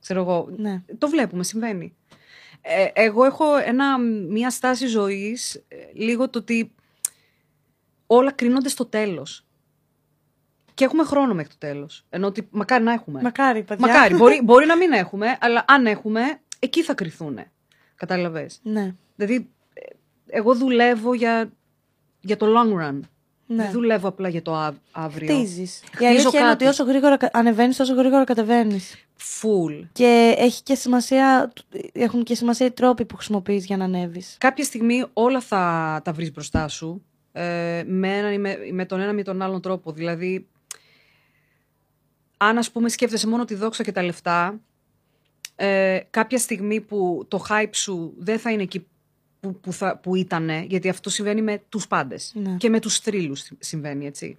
Ξέρω εγώ. Ναι. Το βλέπουμε, συμβαίνει. Ε, εγώ έχω ένα, μια στάση ζωής, ε, λίγο το ότι όλα κρίνονται στο τέλος. Και έχουμε χρόνο μέχρι το τέλος. Ενώ ότι μακάρι να έχουμε. Μακάρι, παιδιά. Μακάρι. μπορεί, (laughs) μπορεί να μην έχουμε, αλλά αν έχουμε, εκεί θα κρυθούν. Κατάλαβες. Ναι. Δηλαδή, ε, εγώ δουλεύω για, για το long run. ναι. Δεν δουλεύω απλά για το αβ- αύριο. Χτίζεις. Η Χτίζω αλήθεια είναι κάτι. ότι όσο γρήγορα ανεβαίνεις, τόσο γρήγορα κατεβαίνεις. Full. Και έχει και σημασία, έχουν και σημασία οι τρόποι που χρησιμοποιείς για να ανέβεις. Κάποια στιγμή όλα θα τα βρεις μπροστά σου. Ε, με, έναν ή με, με τον ένα ή με τον άλλον τρόπο. Δηλαδή, αν ας πούμε σκέφτεσαι μόνο τη δόξα και τα λεφτά, ε, κάποια στιγμή που το hype σου δεν θα είναι εκεί που, που, θα, που ήτανε, γιατί αυτό συμβαίνει με τους πάντες. Ναι. Και με τους θρύλους συμβαίνει, έτσι.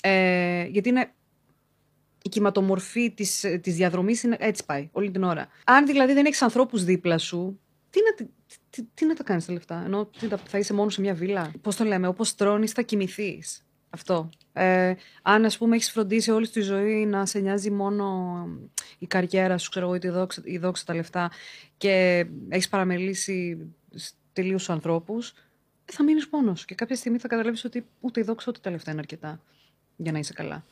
Ε, γιατί είναι, η κυματομορφή της, ε, της διαδρομής είναι, έτσι πάει όλη την ώρα. Αν δηλαδή δεν έχεις ανθρώπους δίπλα σου, τι να, τι, τι, τι να τα κάνεις τα λεφτά, ενώ τι, τα- θα είσαι μόνος σε μια βίλα. Πώς το λέμε, όπως τρώνεις θα κοιμηθείς. Αυτό. Ε, αν ας πούμε έχεις φροντίσει όλη σου τη ζωή να σε νοιάζει μόνο η καριέρα σου, ξέρω εγώ, η δόξα, η δόξα τα λεφτά και έχεις παραμελήσει τελείως τους ανθρώπους, ε, θα μείνεις μόνος και κάποια στιγμή θα καταλάβεις ότι ούτε η δόξα ούτε τα λεφτά είναι αρκετά για να είσαι καλά.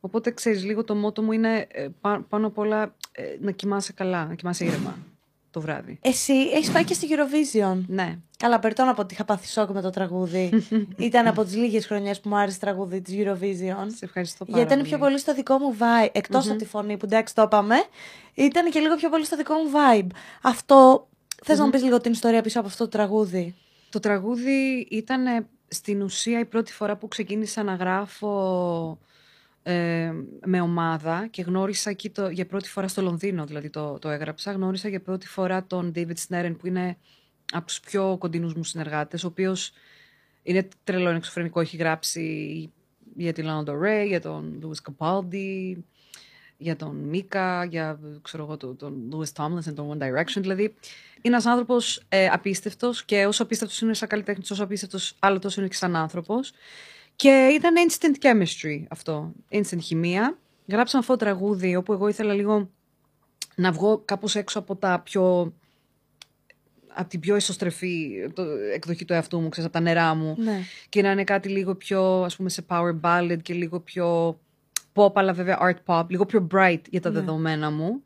Οπότε ξέρεις, λίγο το μότο μου είναι ε, πά- πάνω απ' όλα ε, να κοιμάσαι καλά, να κοιμάσαι ήρεμα το βράδυ. Εσύ έχεις πάει και στη Eurovision; Ναι. Καλά, περιττώ να πω ότι είχα πάθει σοκ με το τραγούδι. (laughs) Ήταν από τις λίγες χρονιές που μου άρεσε το τραγούδι της Eurovision. Σε ευχαριστώ πάρα Γιατί ήταν πιο πολύ στο δικό μου vibe. εκτο από τη φωνή που εντάξει το είπαμε, ήταν και λίγο πιο πολύ στο δικό μου vibe. Αυτό. Θες να μου πεις λίγο την ιστορία πίσω από αυτό το τραγούδι; Το τραγούδι ήταν ε, στην ουσία η πρώτη φορά που ξεκίνησα να γράφω ε, με ομάδα και γνώρισα εκεί το, για πρώτη φορά στο Λονδίνο, δηλαδή το, το έγραψα. Γνώρισα για πρώτη φορά τον David Sneren που είναι από τους πιο κοντινούς μου συνεργάτες, ο οποίος είναι τρελό, είναι εξωφρενικό, έχει γράψει για τη Lana Del Rey, για τον Louis Capaldi, για τον Μίκα, για ξέρω εγώ, τον, τον Louis Tomlinson, τον One Direction. Δηλαδή, είναι ένας άνθρωπος ε, απίστευτος και όσο απίστευτος είναι σαν καλλιτέχνης, όσο απίστευτος άλλο τόσο είναι και σαν άνθρωπος. Και ήταν instant chemistry αυτό. Instant χημεία. Γράψαμε αυτό το τραγούδι όπου εγώ ήθελα λίγο να βγω κάπως έξω από τα πιο από την πιο ισοστρεφή το, εκδοχή του εαυτού μου, ξέρεις, από τα νερά μου Ναι. και να είναι κάτι λίγο πιο, ας πούμε, σε power ballad και λίγο πιο pop, αλλά βέβαια art pop, λίγο πιο bright για τα Ναι. δεδομένα μου.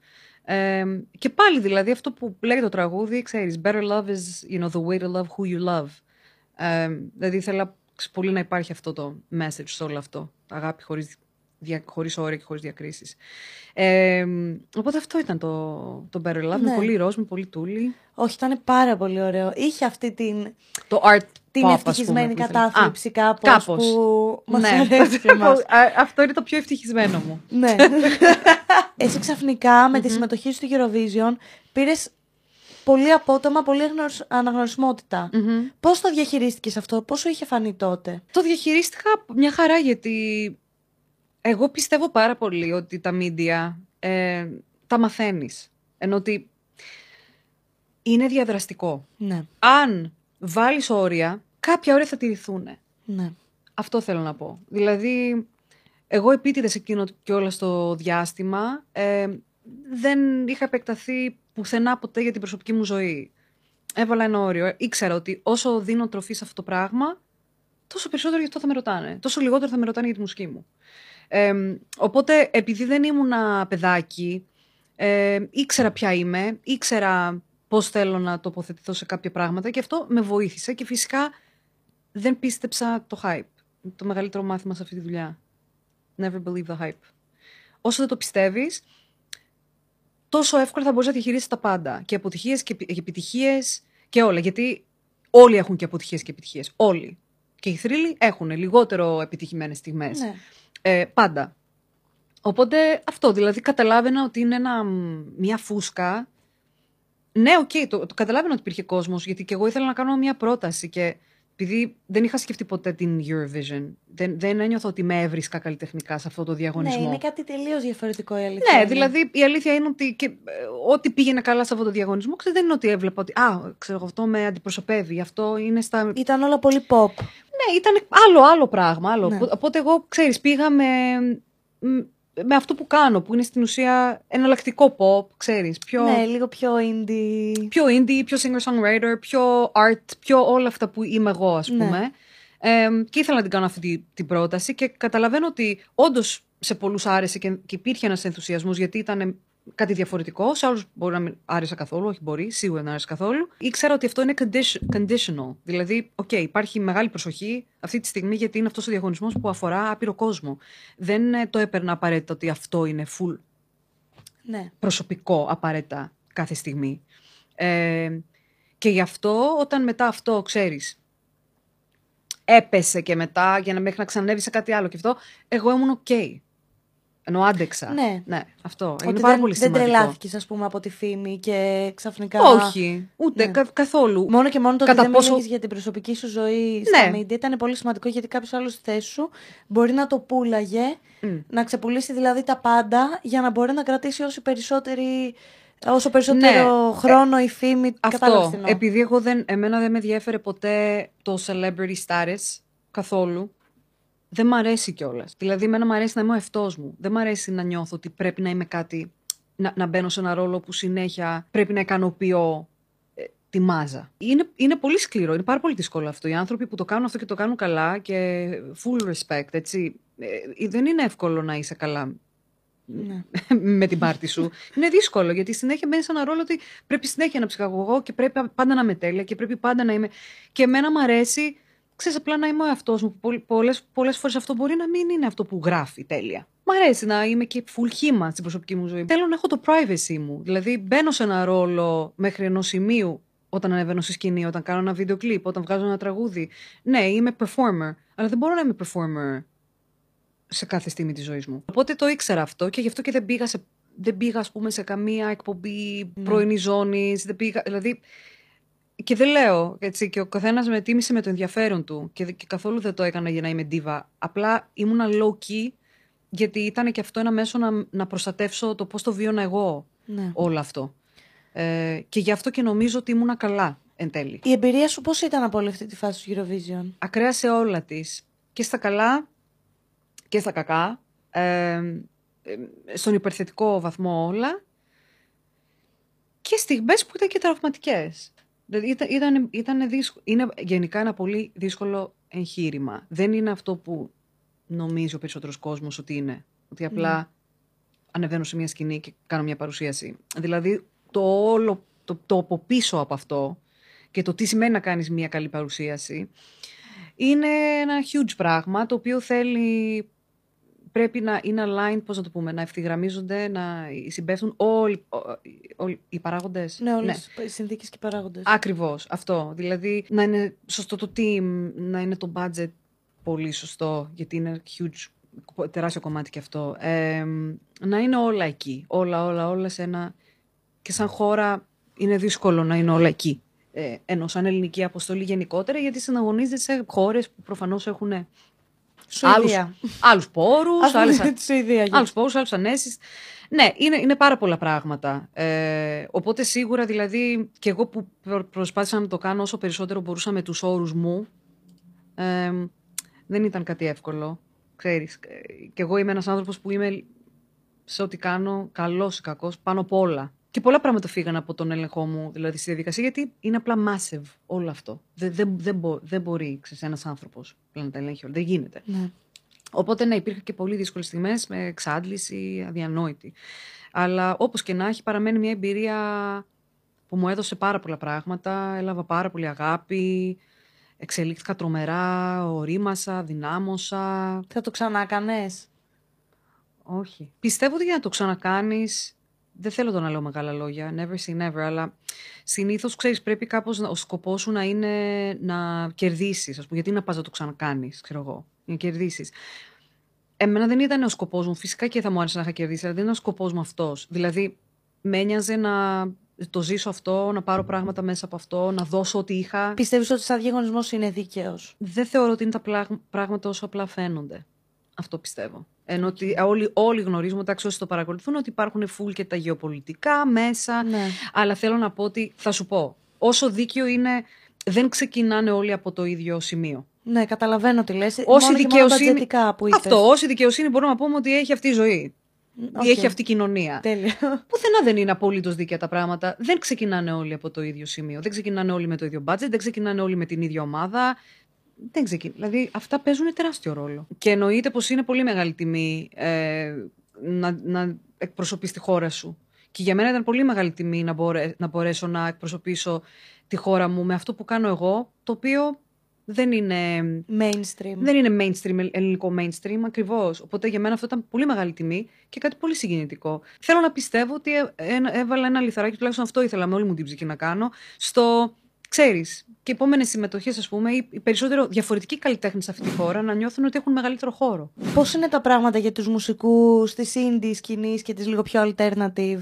Ε, και πάλι δηλαδή αυτό που λέει το τραγούδι, ξέρεις, better love is, you know, the way to love who you love. Ε, δηλαδή ήθελα πολύ να υπάρχει αυτό το message σε όλο αυτό. Αγάπη χωρίς, δια, χωρίς όρια και χωρίς διακρίσεις. Ε, οπότε αυτό ήταν το, το better love, με Ναι. πολύ ροζ, με πολύ τούλι. Όχι, ήταν πάρα πολύ ωραίο. Είχε αυτή την, Το art την pop, ας ευτυχισμένη πούμε, που ήθελα. κατάθλιψη Α, κάπως, κάπως. που μας ναι. αρέσει και (laughs) εμάς. Α, Αυτό είναι το πιο ευτυχισμένο μου. ναι. (laughs) Εσύ ξαφνικά με τη συμμετοχή σου στη Eurovision πήρες πολύ απότομα, πολύ αγνωσ- αναγνωρισμότητα. Πώς το διαχειρίστηκες αυτό, πώς σου είχε φανεί τότε; Το διαχειρίστηκα μια χαρά γιατί εγώ πιστεύω πάρα πολύ ότι τα media ε, τα μαθαίνεις. Ενώ ότι είναι διαδραστικό. Ναι, Αν βάλεις όρια, κάποια όρια θα τηρηθούν. ναι. Αυτό θέλω να πω. Δηλαδή, εγώ επίτηδες εκείνο και όλα στο διάστημα ε, δεν είχα επεκταθεί πουθενά ποτέ για την προσωπική μου ζωή. Έβαλα ένα όριο. Ήξερα ότι όσο δίνω τροφή σε αυτό το πράγμα, τόσο περισσότερο γι' αυτό θα με ρωτάνε. Τόσο λιγότερο θα με ρωτάνε για τη μουσική μου. Ε, οπότε, επειδή δεν ήμουν παιδάκι, ε, ήξερα ποια είμαι, ήξερα πώς θέλω να τοποθετηθώ σε κάποια πράγματα και αυτό με βοήθησε και φυσικά δεν πίστεψα το hype. Το μεγαλύτερο μάθημα σε αυτή τη δουλειά. Never believe the hype. Όσο δεν το πιστεύεις, τόσο εύκολα θα μπορείς να διαχειρίσεις τα πάντα. Και αποτυχίες και επιτυχίες και όλα. Γιατί όλοι έχουν και αποτυχίες και επιτυχίες. Όλοι. Και οι θρύλοι έχουν λιγότερο επιτυχημένες στιγμές. ναι. Ε, πάντα. Οπότε αυτό, δηλαδή καταλάβαινα ότι είναι ένα, μ, μια φούσκα. Ναι, οκ, το, το καταλάβαινα ότι υπήρχε κόσμος, γιατί και εγώ ήθελα να κάνω μια πρόταση και επειδή δεν είχα σκεφτεί ποτέ την Eurovision, δεν, δεν ένιωθα ότι με έβρισκα καλλιτεχνικά σε αυτό το Ναι, διαγωνισμό. είναι κάτι τελείως διαφορετικό η αλήθεια. Ναι, είναι. δηλαδή η αλήθεια είναι ότι και, ε, ό,τι πήγαινε καλά σε αυτό το διαγωνισμό, ξέρετε, δεν είναι ότι έβλεπα ότι Α, ξέρω, αυτό με αντιπροσωπεύει. Αυτό είναι στα. Ήταν όλα πολύ pop. Ναι, ήταν άλλο, άλλο πράγμα. Άλλο. Ναι. Οπότε εγώ, ξέρεις, πήγα με, μ, με αυτό που κάνω, που είναι στην ουσία εναλλακτικό pop, ξέρεις, πιο, Ναι, λίγο πιο indie. πιο indie, πιο singer-songwriter, πιο art, πιο όλα αυτά που είμαι εγώ, ας Ναι. πούμε. Ε, και ήθελα να την κάνω αυτή τη- την πρόταση και καταλαβαίνω ότι όντως σε πολλούς άρεσε και, και υπήρχε ένας ενθουσιασμός γιατί ήταν κάτι διαφορετικό. Σε άλλους μπορεί να μην άρεσε καθόλου, όχι μπορεί, σίγουρα να άρεσε καθόλου. Ήξερα ότι αυτό είναι condition- conditional. Δηλαδή, οκ, υπάρχει μεγάλη προσοχή αυτή τη στιγμή γιατί είναι αυτός ο διαγωνισμός που αφορά άπειρο κόσμο. Δεν ε, το έπαιρνα απαραίτητα ότι αυτό είναι full Ναι. προσωπικό απαραίτητα κάθε στιγμή. Ε, και γι' αυτό όταν μετά αυτό, ξέρεις, έπεσε και μετά για να μέχρι να ξανανέβει σε κάτι άλλο και αυτό, εγώ ήμουν οκ. Ενώ άντεξα. Ναι. ναι αυτό. Ότι είναι πάρα δεν, πολύ δεν σημαντικό. τρελάθηκες, ας πούμε, από τη φήμη και ξαφνικά. Όχι, ούτε Ναι. κα- καθόλου. Μόνο και μόνο το Κατά ότι δεν πόσο- μίλαγες για την προσωπική σου ζωή στα Ναι. media ήταν πολύ σημαντικό γιατί κάποιος άλλος στη θέση σου μπορεί να το πούλαγε, Μμ. να ξεπουλήσει δηλαδή τα πάντα για να μπορεί να κρατήσει όσο, περισσότερη, όσο περισσότερο χρόνο η φήμη. Κατάλαβες Ναι. Αυτό. τι εννοώ. Επειδή εγώ δεν, εμένα δεν με ενδιαφέρε ποτέ το celebrity status καθόλου. Δεν μ' αρέσει κιόλας. Δηλαδή, εμένα μου αρέσει να είμαι ο εαυτός μου. Δεν μ' αρέσει να νιώθω ότι πρέπει να είμαι κάτι. Να, να μπαίνω σε ένα ρόλο που συνέχεια πρέπει να ικανοποιώ ε, τη μάζα. Είναι, είναι πολύ σκληρό, είναι πάρα πολύ δύσκολο αυτό. Οι άνθρωποι που το κάνουν αυτό και το κάνουν καλά και full respect, έτσι. Ε, δεν είναι εύκολο να είσαι καλά Ναι. με την πάρτη σου. Είναι δύσκολο γιατί συνέχεια μπαίνεις σε ένα ρόλο ότι πρέπει συνέχεια να ψυχαγωγώ και πρέπει πάντα να είμαι τέλεια και πρέπει πάντα να είμαι. Και εμένα μου αρέσει, ξέρεις, απλά να είμαι ο εαυτός μου. Πολλές πολλές φορές αυτό μπορεί να μην είναι αυτό που γράφει τέλεια. Μ' αρέσει να είμαι και full χήμα στην προσωπική μου ζωή. Θέλω να έχω το privacy μου. Δηλαδή, μπαίνω σε ένα ρόλο μέχρι ενός σημείου όταν ανεβαίνω στη σκηνή, όταν κάνω ένα βίντεο κλιπ, όταν βγάζω ένα τραγούδι. Ναι, είμαι performer, αλλά δεν μπορώ να είμαι performer σε κάθε στιγμή της ζωής μου. Οπότε το ήξερα αυτό και γι' αυτό και δεν πήγα, σε, δεν πήγα ας πούμε, σε καμία εκπομπή Ναι. πρωινή ζώνης, δεν πήγα, δηλαδή... Και δεν λέω, έτσι, και ο καθένας με τίμησε με το ενδιαφέρον του και, και καθόλου δεν το έκανα για να είμαι ντίβα. Απλά ήμουνα low key, γιατί ήταν και αυτό ένα μέσο να, να προστατεύσω το πώς το βίωνα εγώ Ναι. όλο αυτό. Ε, και γι' αυτό και νομίζω ότι ήμουνα καλά εν τέλει. Η εμπειρία σου πώς ήταν από όλη αυτή τη φάση του Eurovision; ακραία σε όλα της. Και στα καλά και στα κακά. Ε, ε, στον υπερθετικό βαθμό όλα. Και στιγμές που ήταν και τραυματικές. Δηλαδή ήταν, ήταν, ήταν δύσκολο. Είναι γενικά ένα πολύ δύσκολο εγχείρημα. Δεν είναι αυτό που νομίζει ο περισσότερος κόσμος ότι είναι. Ότι απλά ανεβαίνω σε μια σκηνή και κάνω μια παρουσίαση. Δηλαδή το όλο, το, το από πίσω από αυτό και το τι σημαίνει να κάνεις μια καλή παρουσίαση είναι ένα huge πράγμα το οποίο θέλει πρέπει να είναι aligned, πώς να το πούμε, να ευθυγραμμίζονται, να συμπέφτουν όλοι, ό- όλοι οι παράγοντες. Ναι, όλες οι συνθήκες και οι παράγοντες. Ακριβώς, αυτό. Δηλαδή να είναι σωστό το team, να είναι το budget πολύ σωστό, γιατί είναι huge, τεράστιο κομμάτι και αυτό. Ε, να είναι όλα εκεί, όλα, όλα, όλα σε ένα... Και σαν χώρα είναι δύσκολο να είναι όλα εκεί. Ε, ενώ σαν ελληνική αποστολή γενικότερα, γιατί συναγωνίζεται σε χώρες που προφανώς έχουν άλλους, Σουηδία. άλλους πόρους, Ας πούμε άλλες, τη Σουηδία. γιατί- άλλους πόρους, άλλους ανέσεις. Ναι, είναι, είναι πάρα πολλά πράγματα. Ε, οπότε σίγουρα δηλαδή και εγώ που προ- προσπάθησα να το κάνω όσο περισσότερο μπορούσα με τους όρους μου, ε, δεν ήταν κάτι εύκολο. Ξέρεις, ε, και εγώ είμαι ένας άνθρωπος που είμαι σε ό,τι κάνω, καλός ή κακός, πάνω απ' όλα. Και πολλά πράγματα φύγαν από τον έλεγχό μου, δηλαδή στη διαδικασία, γιατί είναι απλά massive όλο αυτό. Δεν, δεν, δεν, μπο- δεν μπορεί, ξέρεις, ένας άνθρωπος πλέον να τα ελέγχει όλα. Δεν γίνεται. Ναι. Οπότε ναι, υπήρχαν και πολύ δύσκολες στιγμές με εξάντληση, αδιανόητη. Αλλά όπως και να έχει, παραμένει μια εμπειρία που μου έδωσε πάρα πολλά πράγματα. Έλαβα πάρα πολύ αγάπη. Εξελίχθηκα τρομερά, ορίμασα, δυνάμωσα. Θα το ξανάκανες; Όχι. Πιστεύω ότι για να το ξανακάνεις. Δεν θέλω το να λέω μεγάλα λόγια, never say never, αλλά συνήθως ξέρεις, πρέπει κάπως ο σκοπός σου να είναι να κερδίσεις. Α πούμε, γιατί να πας να το ξανακάνεις, ξέρω εγώ, για να κερδίσεις. Εμένα δεν ήταν ο σκοπός μου. Φυσικά και θα μου άρεσε να είχα κερδίσει, αλλά δεν ήταν ο σκοπός μου αυτός. Δηλαδή, με ένοιαζε να το ζήσω αυτό, να πάρω πράγματα μέσα από αυτό, να δώσω ό,τι είχα. Πιστεύεις ότι σαν διαγωνισμός είναι δίκαιος; Δεν θεωρώ ότι είναι τα πλάγ- πράγματα όσο απλά φαίνονται. Αυτό πιστεύω. Ενώ ότι όλοι, όλοι γνωρίζουμε, εντάξει, όσοι το παρακολουθούν, ότι υπάρχουν φουλ και τα γεωπολιτικά μέσα. Ναι. Αλλά θέλω να πω ότι, θα σου πω, όσο δίκαιο είναι, δεν ξεκινάνε όλοι από το ίδιο σημείο. Ναι, καταλαβαίνω τι λες. Όση μόνο και μόνο δικαιοσύνη. μπατζετικά που είπες. Αυτό, όση δικαιοσύνη μπορούμε να πούμε ότι έχει αυτή η ζωή. Οκ. Ή έχει αυτή η κοινωνία. Τέλεια. Πουθενά δεν είναι απολύτως δίκαια τα πράγματα. Δεν ξεκινάνε όλοι από το ίδιο σημείο. Δεν ξεκινάνε όλοι με το ίδιο budget, δεν ξεκινάνε όλοι με την ίδια ομάδα. Δεν ξεκινά. Δηλαδή, αυτά παίζουν τεράστιο ρόλο. Και εννοείται πως είναι πολύ μεγάλη τιμή ε, να, να εκπροσωπείς τη χώρα σου. Και για μένα ήταν πολύ μεγάλη τιμή να, μπορέ, να μπορέσω να εκπροσωπήσω τη χώρα μου με αυτό που κάνω εγώ, το οποίο δεν είναι Mainstream. δεν είναι mainstream, ελληνικό mainstream ακριβώς. Οπότε για μένα αυτό ήταν πολύ μεγάλη τιμή και κάτι πολύ συγκινητικό. Θέλω να πιστεύω ότι ε- ε- έβαλα ένα λιθαράκι, τουλάχιστον αυτό ήθελα με όλη μου την ψυχή να κάνω, στο ξέρεις, και επόμενες συμμετοχές, ας πούμε, οι οι περισσότερο διαφορετικοί καλλιτέχνες σε αυτή τη χώρα να νιώθουν ότι έχουν μεγαλύτερο χώρο. Πώς είναι τα πράγματα για τους μουσικούς της indieς σκηνής και της λίγο πιο alternative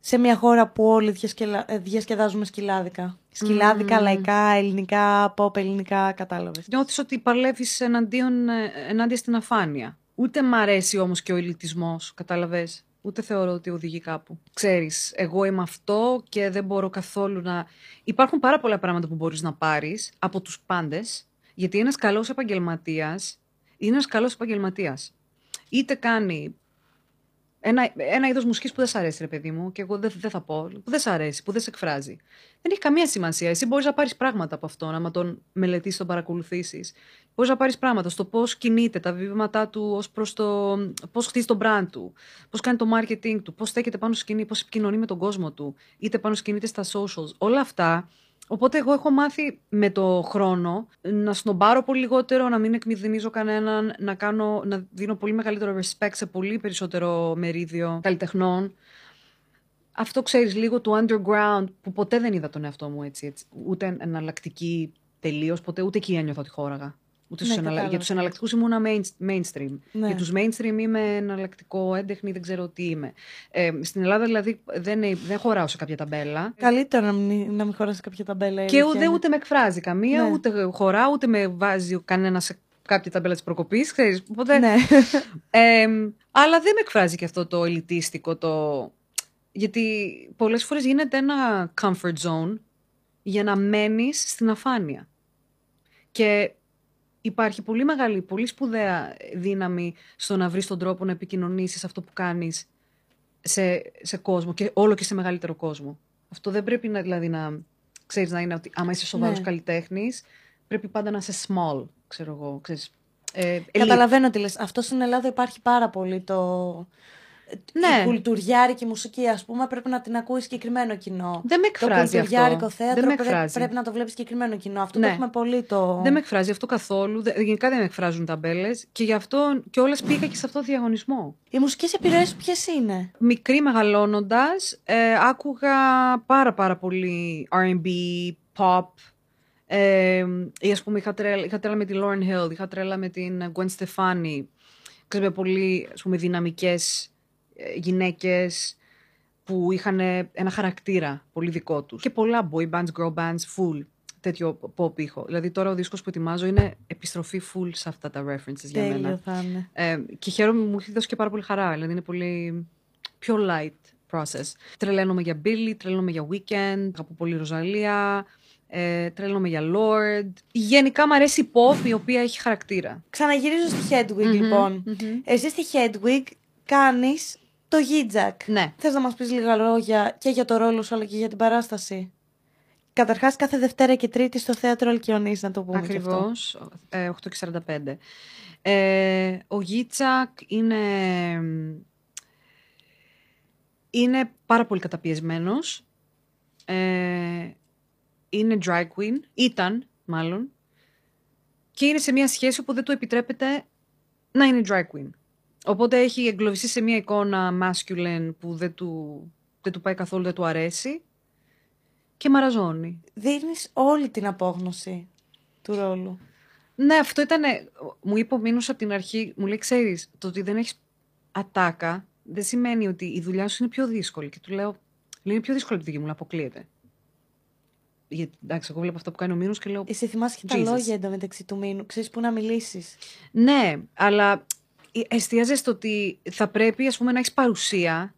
σε μια χώρα που όλοι διασκελα... ε, διασκεδάζουμε σκυλάδικα; Σκυλάδικα, λαϊκά, ελληνικά, pop ελληνικά, κατάλαβες. Νιώθεις ότι παλεύεις εναντίον, ε, ενάντια στην αφάνεια; Ούτε μ' αρέσει όμως και ο ελιτισμό, κατάλαβες; Ούτε θεωρώ ότι οδηγεί κάπου. Ξέρεις, εγώ είμαι αυτό και δεν μπορώ καθόλου να... Υπάρχουν πάρα πολλά πράγματα που μπορείς να πάρεις από τους πάντες, γιατί ένας καλός επαγγελματίας είναι ένας καλός επαγγελματίας. Είτε κάνει ένα, ένα είδος μουσικής που δεν σ' αρέσει, ρε παιδί μου, και εγώ δεν, δεν θα πω, που δεν σ' αρέσει, που δεν σε εκφράζει. Δεν έχει καμία σημασία. Εσύ μπορείς να πάρεις πράγματα από αυτόν, άμα τον μελετήσεις, τον παρακολουθήσεις. Μπορείς να πάρεις πράγματα στο πώς κινείται, τα βήματά του ως προς το πώς χτίζει το brand του, πώς κάνει το marketing του, πώς στέκεται πάνω στη σκηνή, πώς επικοινωνεί με τον κόσμο του, είτε πάνω στη σκηνή είτε στα socials. Όλα αυτά Οπότε εγώ έχω μάθει με το χρόνο να σνομπάρω πολύ λιγότερο, να μην εκμηδενίζω κανέναν, να, κάνω, να δίνω πολύ μεγαλύτερο respect σε πολύ περισσότερο μερίδιο καλλιτεχνών. Αυτό ξέρεις λίγο του underground που ποτέ δεν είδα τον εαυτό μου έτσι, έτσι ούτε εναλλακτική τελείως, ποτέ ούτε εκεί ένιωθα ότι χώραγα. Ούτε Ναι, στους εναλλα- κατάλαβα. Για τους εναλλακτικούς ήμουνα main- mainstream. Ναι. Για τους mainstream είμαι εναλλακτικό έντεχνη, δεν ξέρω τι είμαι. Ε, στην Ελλάδα δηλαδή δεν, δεν χωράω σε κάποια ταμπέλα. Καλύτερο να μην, να μην χωράσει κάποια ταμπέλα. η Και αλήθεια ούτε, είναι. ούτε με εκφράζει καμία, Ναι. ούτε χωρά, ούτε με βάζει κανένας σε κάποια ταμπέλα της προκοπής, ξέρεις. Οπότε. Ναι. (laughs) εμ, αλλά δεν με εκφράζει και αυτό το ελιτίστικο, το. Γιατί πολλές φορές γίνεται ένα comfort zone για να μένεις στην αφάνεια. Και υπάρχει πολύ μεγάλη, πολύ σπουδαία δύναμη στο να βρεις τον τρόπο να επικοινωνήσεις αυτό που κάνεις σε, σε κόσμο και όλο και σε μεγαλύτερο κόσμο. Αυτό δεν πρέπει να, δηλαδή, να ξέρεις να είναι ότι άμα είσαι σοβαρός Ναι. καλλιτέχνης, πρέπει πάντα να είσαι small, ξέρω εγώ, ξέρεις. Ε, elite. Καταλαβαίνω τι λες. Αυτό στην Ελλάδα υπάρχει πάρα πολύ το... Ναι. Η κουλτουριάρικη μουσική, ας πούμε, πρέπει να την ακούει συγκεκριμένο κοινό. Δεν με Το εκφράζει κουλτουριάρικο αυτό. θέατρο Δεν με πρέπει, εκφράζει. πρέπει να το βλέπεις συγκεκριμένο κοινό. Αυτό Ναι. το έχουμε πολύ το. Δεν με εκφράζει αυτό καθόλου. Δε- Γενικά δεν με εκφράζουν ταμπέλε και γι' αυτό και όλες πήγα και σε αυτό το διαγωνισμό. Οι μουσικές επιρροές σου ποιες είναι; Μικρή μεγαλώνοντας, ε, άκουγα πάρα πάρα πολύ RB, pop. Ε, ή ας πούμε είχα τρέλα, είχα τρέλα με τη Lauren Hill, είχα τρέλα με την Gwen Stefani. Ξέρετε, πολύ ας πούμε, δυναμικές ε, γυναίκες που είχαν ένα χαρακτήρα πολύ δικό τους. Και πολλά boy bands, girl bands, full τέτοιο pop ήχο. Δηλαδή τώρα ο δίσκος που ετοιμάζω είναι επιστροφή full σε αυτά τα references για Τέλειο μένα. θα είναι. Ε, και χαίρομαι, μου έχει δώσει και πάρα πολύ χαρά. Δηλαδή είναι πολύ πιο light process. Τρελαίνομαι για Billy, τρελαίνομαι για Weekend, αγαπώ πολύ Ροζαλία, ε, τρελαίνομαι για Lord. Γενικά μου αρέσει η pop η οποία έχει χαρακτήρα. Ξαναγυρίζω στη Hedwig λοιπόν. Εσύ στη Hedwig κάνεις το Gijak. Ναι. Θες να μας πεις λίγα λόγια και για το ρόλο σου αλλά και για την παράσταση; Καταρχάς, κάθε Δευτέρα και Τρίτη στο θέατρο Αλκιονής, να το πούμε και αυτό. Ακριβώς, ε, 8 και 45. Ε, ο Γίτσακ είναι, είναι πάρα πολύ καταπιεσμένος. Ε, είναι drag queen, ήταν μάλλον. Και είναι σε μια σχέση όπου δεν του επιτρέπεται να είναι drag queen. Οπότε έχει εγκλωβιστεί σε μια εικόνα masculine που δεν του, δεν του πάει καθόλου, δεν του αρέσει. Και μαραζώνει. Δίνεις όλη την απόγνωση του ρόλου. Ναι, αυτό ήταν. Μου είπε ο Μήνος από την αρχή, μου λέει: Ξέρεις, το ότι δεν έχεις ατάκα δεν σημαίνει ότι η δουλειά σου είναι πιο δύσκολη. Και του λέω: Λέει, είναι πιο δύσκολη από τη δική μου, αλλά αποκλείεται. Γιατί εντάξει, εγώ βλέπω αυτό που κάνει ο Μήνος και λέω: Εσύ θυμάσαι και τα Jesus. λόγια εντωμεταξύ του μήνου. Ξέρεις πού να μιλήσεις. Ναι, αλλά εστιάζεσαι στο ότι θα πρέπει ας πούμε, να έχεις παρουσία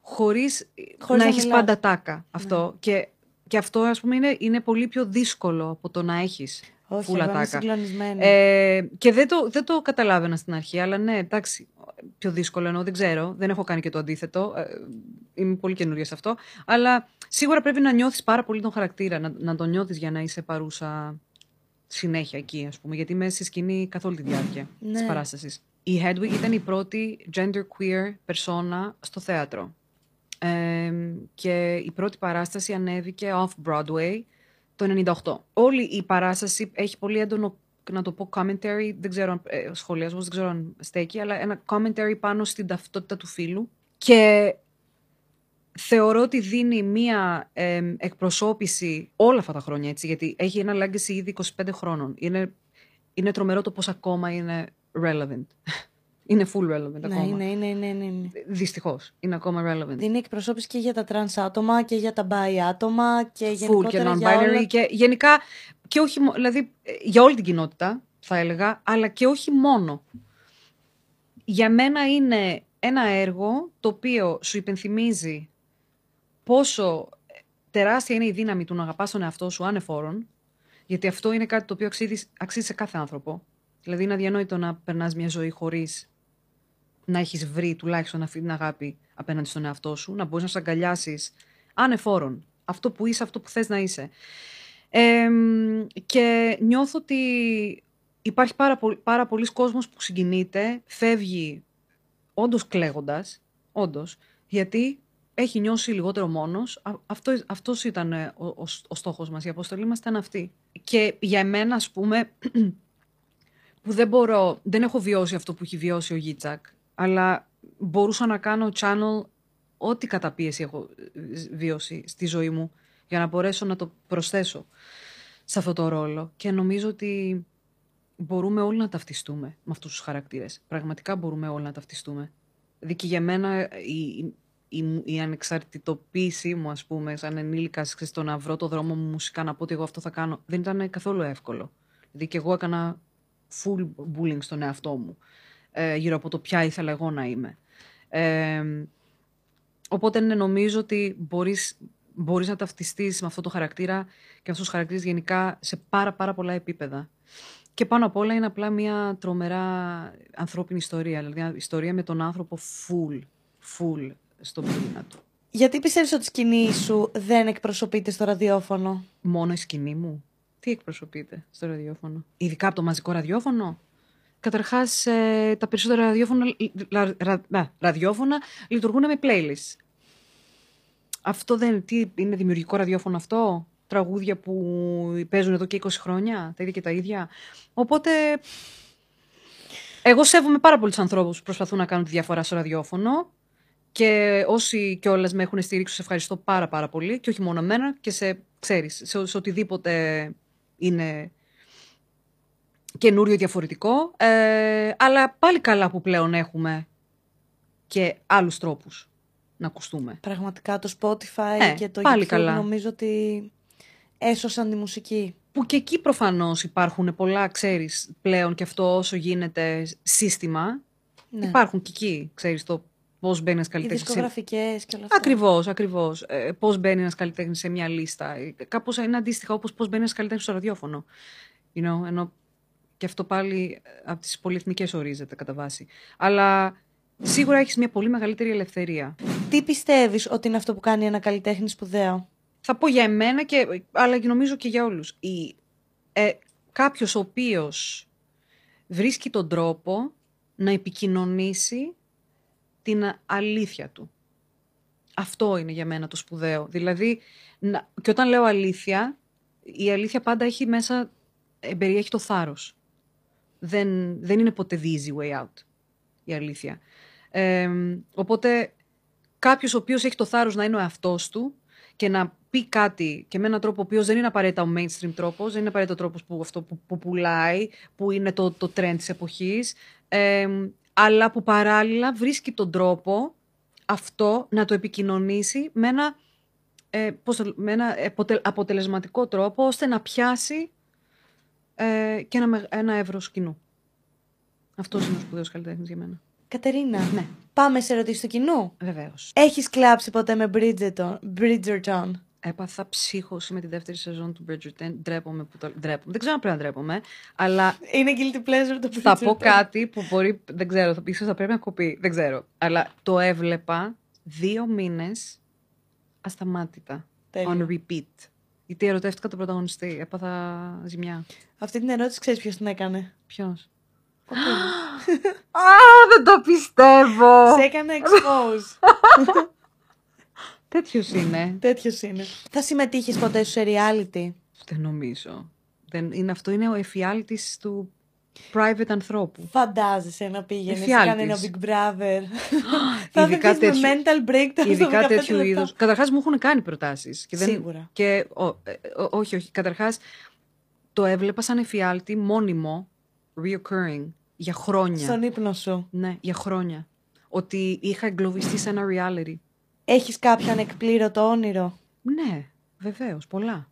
χωρίς, Χωρίς να να έχεις μιλάς. πάντα τάκα. Αυτό. Και, και αυτό ας πούμε, είναι, είναι πολύ πιο δύσκολο από το να έχεις Όχι, φούλα εγώ είμαι τάκα. συγκλονισμένη. Ε, και δεν το, δεν το καταλάβαινα στην αρχή, αλλά ναι, εντάξει, πιο δύσκολο εννοώ, δεν ξέρω, δεν έχω κάνει και το αντίθετο, ε, είμαι πολύ καινούρια σε αυτό, αλλά σίγουρα πρέπει να νιώθεις πάρα πολύ τον χαρακτήρα, να, να τον νιώθεις για να είσαι παρούσα συνέχεια εκεί, ας πούμε, γιατί είμαι στη σκηνή καθ' όλη τη διάρκεια Ναι. της παράστασης. Η Hedwig ήταν η πρώτη gender queer persona στο θέατρο. Ε, και η πρώτη παράσταση ανέβηκε off-Broadway το 98. Όλη η παράσταση έχει πολύ έντονο, να το πω, commentary, δεν ξέρω αν ε, σχολιασμός, δεν ξέρω αν στέκει, αλλά ένα commentary πάνω στην ταυτότητα του φίλου. Και θεωρώ ότι δίνει μία ε, εκπροσώπηση όλα αυτά τα χρόνια, έτσι, γιατί έχει ένα legacy ήδη 25 χρόνων. Είναι, είναι τρομερό το πώς ακόμα είναι relevant. (laughs) είναι full relevant Ναι, ακόμα. ναι, ναι, ναι, ναι, ναι. Δυστυχώς, είναι ακόμα relevant. Δίνει εκπροσώπηση και για τα trans άτομα και για τα bi άτομα και full και γενικότερα για non-binary όλα... και γενικά και όχι, μο- δηλαδή ε, για όλη την κοινότητα θα έλεγα, αλλά και όχι μόνο. Για μένα είναι ένα έργο το οποίο σου υπενθυμίζει πόσο τεράστια είναι η δύναμη του να αγαπάς τον εαυτό σου ανεφόρον, γιατί αυτό είναι κάτι το οποίο αξίζει, αξίζει σε κάθε άνθρωπο. Δηλαδή είναι αδιανόητο να περνάς μια ζωή χωρίς να έχεις βρει τουλάχιστον αυτή την αγάπη απέναντι στον εαυτό σου, να μπορείς να σε αγκαλιάσεις ανεφόρον. Αυτό που είσαι, αυτό που θες να είσαι. Εμ, και νιώθω ότι υπάρχει πάρα, πολύ, πάρα πολλοί κόσμος που συγκινείται, φεύγει όντως κλαίγοντας, όντως, γιατί έχει νιώσει λιγότερο μόνος. Α- Αυτό, αυτός ήταν ε, ο, ο, ο στόχος μας, η αποστολή μας ήταν αυτή. Και για εμένα, ας πούμε, (clears throat) που δεν μπορώ, δεν έχω βιώσει αυτό που έχει βιώσει ο Γίτσακ, αλλά μπορούσα να κάνω channel ό,τι καταπίεση έχω ε, βιώσει στη ζωή μου για να μπορέσω να το προσθέσω σε αυτό το ρόλο. Και νομίζω ότι μπορούμε όλοι να ταυτιστούμε με αυτούς τους χαρακτήρες. Πραγματικά μπορούμε όλοι να ταυτιστούμε. Δηλαδή και για μένα η, η, η ανεξαρτητοποίησή μου, ας πούμε, σαν ενήλικας, ξέρεις, το να βρω το δρόμο μου μουσικά, να πω ότι εγώ αυτό θα κάνω, δεν ήταν καθόλου εύκολο. Δηλαδή και εγώ έκανα full bullying στον εαυτό μου, ε, γύρω από το ποια ήθελα εγώ να είμαι. Ε, οπότε ναι, νομίζω ότι μπορείς, μπορείς να ταυτιστείς με αυτό το χαρακτήρα και με αυτούς τους χαρακτήρες γενικά σε πάρα πάρα πολλά επίπεδα. Και πάνω απ' όλα είναι απλά μια τρομερά ανθρώπινη ιστορία. Δηλαδή, μια ιστορία με τον άνθρωπο full, full στον πυρήνα του. Γιατί πιστεύεις ότι η σκηνή σου δεν εκπροσωπείται στο ραδιόφωνο; Μόνο η σκηνή μου. Τι εκπροσωπείται στο ραδιόφωνο; Ειδικά από το μαζικό ραδιόφωνο. Καταρχάς, ε, τα περισσότερα ραδιόφωνα, ρα- ρα- να, ραδιόφωνα λειτουργούν με playlist. Αυτό δεν τι, είναι δημιουργικό ραδιόφωνο αυτό; Τραγούδια που παίζουν εδώ και 20 χρόνια, τα ίδια και τα ίδια; Οπότε, εγώ σέβομαι πάρα πολλούς ανθρώπους που προσπαθούν να κάνουν τη διαφορά στο ραδιόφωνο και όσοι κιόλας με έχουν στηρίξει, σε ευχαριστώ πάρα πάρα πολύ και όχι μόνο εμένα και σε, ξέρεις, σε, σε οτιδήποτε είναι καινούριο ή διαφορετικό. Ε, αλλά πάλι καλά που πλέον έχουμε και άλλους τρόπους να ακουστούμε. Πραγματικά το Spotify Ναι, και το πάλι YouTube καλά. νομίζω ότι έσωσαν τη μουσική. Που και εκεί προφανώς υπάρχουν πολλά, ξέρεις, πλέον και αυτό όσο γίνεται σύστημα. Ναι. Υπάρχουν και εκεί, ξέρεις, το πώς μπαίνει ένας Οι καλλιτέχνης. σε- δισκογραφικές και όλα αυτά. Ακριβώς, ακριβώς. Ε, πώς μπαίνει ένας καλλιτέχνης σε μια λίστα. Ε, Κάπως είναι αντίστοιχα όπως πώς μπαίνει ένας καλλιτέχνης στο ραδιόφωνο. You know, ενώ και αυτό πάλι ε, από τις πολυεθνικές ορίζεται κατά βάση. Αλλά σίγουρα έχεις μια πολύ μεγαλύτερη ελευθερία. Τι πιστεύεις ότι είναι αυτό που κάνει ένα καλλιτέχνη σπουδαίο; Θα πω για εμένα, και, αλλά και νομίζω και για όλους. Η, ε, κάποιος ο οποίος βρίσκει τον τρόπο να επικοινωνήσει την αλήθεια του. Αυτό είναι για μένα το σπουδαίο. Δηλαδή, να, και όταν λέω αλήθεια, η αλήθεια πάντα έχει μέσα, ε, περιέχει το θάρρος. Δεν, δεν είναι ποτέ the easy way out η αλήθεια. Ε, οπότε κάποιος ο οποίος έχει το θάρρος να είναι ο εαυτός του και να πει κάτι και με έναν τρόπο ο οποίος δεν είναι απαραίτητα ο mainstream τρόπος, δεν είναι απαραίτητα ο τρόπος που, αυτό που, που πουλάει, που είναι το, το trend της εποχής, ε, αλλά που παράλληλα βρίσκει τον τρόπο αυτό να το επικοινωνήσει με ένα, ε, πώς το- με ένα αποτε- αποτελεσματικό τρόπο ώστε να πιάσει ε, και ένα, μεγ- ένα εύρος κοινού. Αυτός είναι ο σπουδαίος καλλιτέχνης για μένα. Κατερίνα, Ναι. πάμε σε ερωτήσεις του κοινού; Βεβαίως. Έχεις κλάψει ποτέ με Bridgerton. Bridgerton; Έπαθα ψύχωση με τη δεύτερη σεζόν του Bridgerton. Ντρέπομαι που το ντρέπομαι. Δεν ξέρω αν πρέπει να ντρέπομαι, αλλά Είναι guilty pleasure το Bridgerton. θα πω κάτι που μπορεί. Δεν ξέρω, θα ίσως θα πρέπει να κοπεί. Δεν ξέρω. Αλλά το έβλεπα δύο μήνες ασταμάτητα. Τέλεια. On repeat. Γιατί ερωτεύτηκα τον πρωταγωνιστή. Έπαθα ζημιά. Αυτή την ερώτηση ξέρεις ποιος την έκανε; Ποιος; Κοπέλα. (gasps) Α, δεν το πιστεύω! Σε έκανε expose. (laughs) Τέτοιος είναι. Τέτοιος είναι. Θα συμμετείχες ποτέ στο reality; Δεν νομίζω. Δεν, είναι, αυτό είναι ο εφιάλτης του private ανθρώπου. Φαντάζεσαι να πήγαινες σε Εφιάλτης. κανένα Big Brother. (gasps) Θα Ειδικά ειδικά με τέτοιου- mental breakdown στο Ειδικά 15 τέτοιου λεπτά. είδους. Καταρχάς μου έχουν κάνει προτάσεις. Σίγουρα. Και, ο, ε, ο- όχι, όχι. Καταρχάς το έβλεπα σαν εφιάλτη μόνιμο, reoccurring, για χρόνια. Στον ύπνο σου. Ναι, για χρόνια. Ότι είχα εγκλωβιστεί σε ένα reality. Έχεις κάποιο ανεκπλήρωτο όνειρο; Ναι, βεβαίως, πολλά.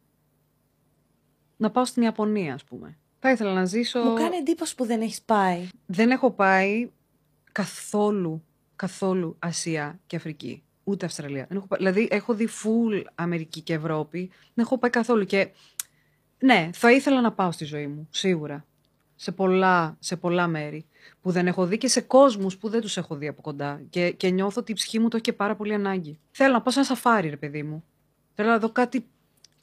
Να πάω στην Ιαπωνία, ας πούμε. Θα ήθελα να ζήσω. Μου κάνει εντύπωση που δεν έχεις πάει. Δεν έχω πάει καθόλου, καθόλου Ασία και Αφρική. Ούτε Αυστραλία. Δεν έχω πάει- Δηλαδή, έχω δει full Αμερική και Ευρώπη. Δεν έχω πάει καθόλου. Και ναι, θα ήθελα να πάω στη ζωή μου, σίγουρα. Σε πολλά, σε πολλά μέρη που δεν έχω δει και σε κόσμους που δεν τους έχω δει από κοντά. Και, και νιώθω ότι η ψυχή μου το έχει και πάρα πολύ ανάγκη. Θέλω να πάω σε ένα σαφάρι, ρε παιδί μου. Θέλω να δω κάτι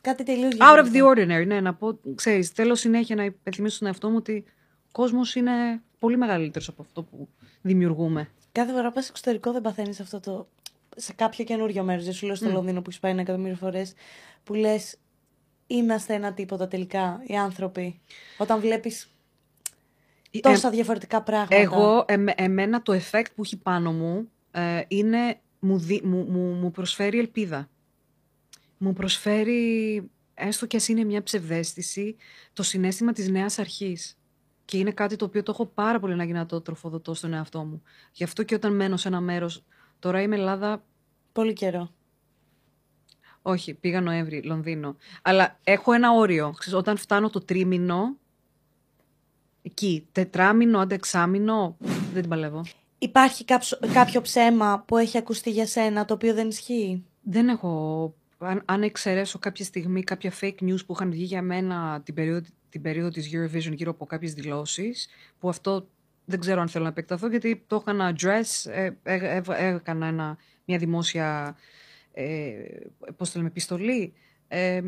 Κάτι τελείως Out of the διαφορετικό. ordinary, ναι, να πω, ξέρεις, θέλω συνέχεια να υπενθυμίσω στον εαυτό μου ότι ο κόσμος είναι πολύ μεγαλύτερος από αυτό που δημιουργούμε. Κάθε φορά που πας εξωτερικό δεν παθαίνεις αυτό το... Σε κάποιο καινούριο μέρος, δεν σου λέω στο Λονδίνο που έχεις πάει ένα εκατομμύριο φορές, που λες είμαστε ένα τίποτα τελικά, οι άνθρωποι. Όταν βλέπεις τόσα διαφορετικά πράγματα. Ε, Εγώ, εμέ- εμένα το effect που έχει πάνω μου ε, είναι, μου, δι- μου, μου, μου προσφέρει ελπίδα. Μου προσφέρει, έστω και ας είναι μια ψευδέστηση, το συνέστημα της νέας αρχής. Και είναι κάτι το οποίο το έχω πάρα πολύ ανάγκη να το τροφοδοτώ στον εαυτό μου. Γι' αυτό και όταν μένω σε ένα μέρος, τώρα είμαι Ελλάδα Πολύ καιρό. Όχι, πήγα Νοέμβρη, Λονδίνο. Αλλά έχω ένα όριο. Ξέρεις, όταν φτάνω το τρίμηνο, εκεί, τετράμινο, αντεξάμινο, δεν την παλεύω. Υπάρχει κάποιο, κάποιο ψέμα που έχει ακουστεί για σένα το οποίο δεν ισχύει; Δεν έχω, αν, αν εξαιρέσω κάποια στιγμή κάποια fake news που είχαν βγει για μένα την περίοδο, την περίοδο της Eurovision γύρω από κάποιες δηλώσεις, που αυτό δεν ξέρω αν θέλω να επεκταθώ, γιατί το έκανα address, ε, ε, ε, ε, έκανα ένα, μια δημόσια, ε, πώς το λέμε, επιστολή. Ε,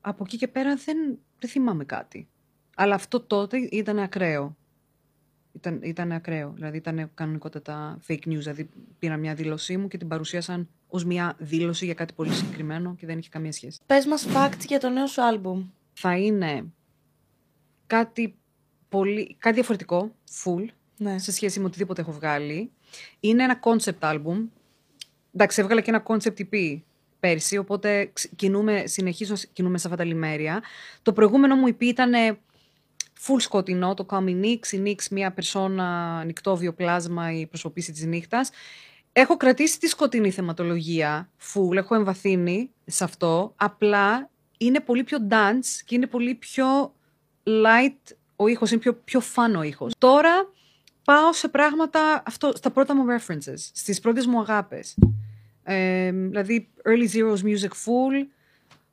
από εκεί και πέρα δεν, δεν θυμάμαι κάτι. Αλλά αυτό τότε ήταν ακραίο. Ήταν, ήταν ακραίο. Δηλαδή ήταν κανονικότατα fake news. Δηλαδή πήρα μια δήλωσή μου και την παρουσίασαν ως μια δήλωση για κάτι πολύ συγκεκριμένο και δεν είχε καμία σχέση. Πες μας facts για το νέο σου άλμπουμ. Θα είναι κάτι, πολύ, κάτι διαφορετικό, full, Ναι. σε σχέση με οτιδήποτε έχω βγάλει. Είναι ένα concept album. Εντάξει, έβγαλα και ένα concept EP πέρσι, οπότε ξ- κινούμε, συνεχίζω να σ- κινούμε σε αυτά τα λιμέρια. Το προηγούμενο μου EP ήταν full σκοτεινό, το Call Me Nix, η Nix μια περσόνα, νυχτόβιο πλάσμα, η προσωπήση της νύχτας. Έχω κρατήσει τη σκοτεινή θεματολογία, full, έχω εμβαθύνει σε αυτό, απλά είναι πολύ πιο dance και είναι πολύ πιο light ο ήχος, είναι πιο, πιο fun ο ήχος. Τώρα πάω σε πράγματα, αυτό, στα πρώτα μου references, στις πρώτες μου αγάπες. Ε, δηλαδή, early zeros music full.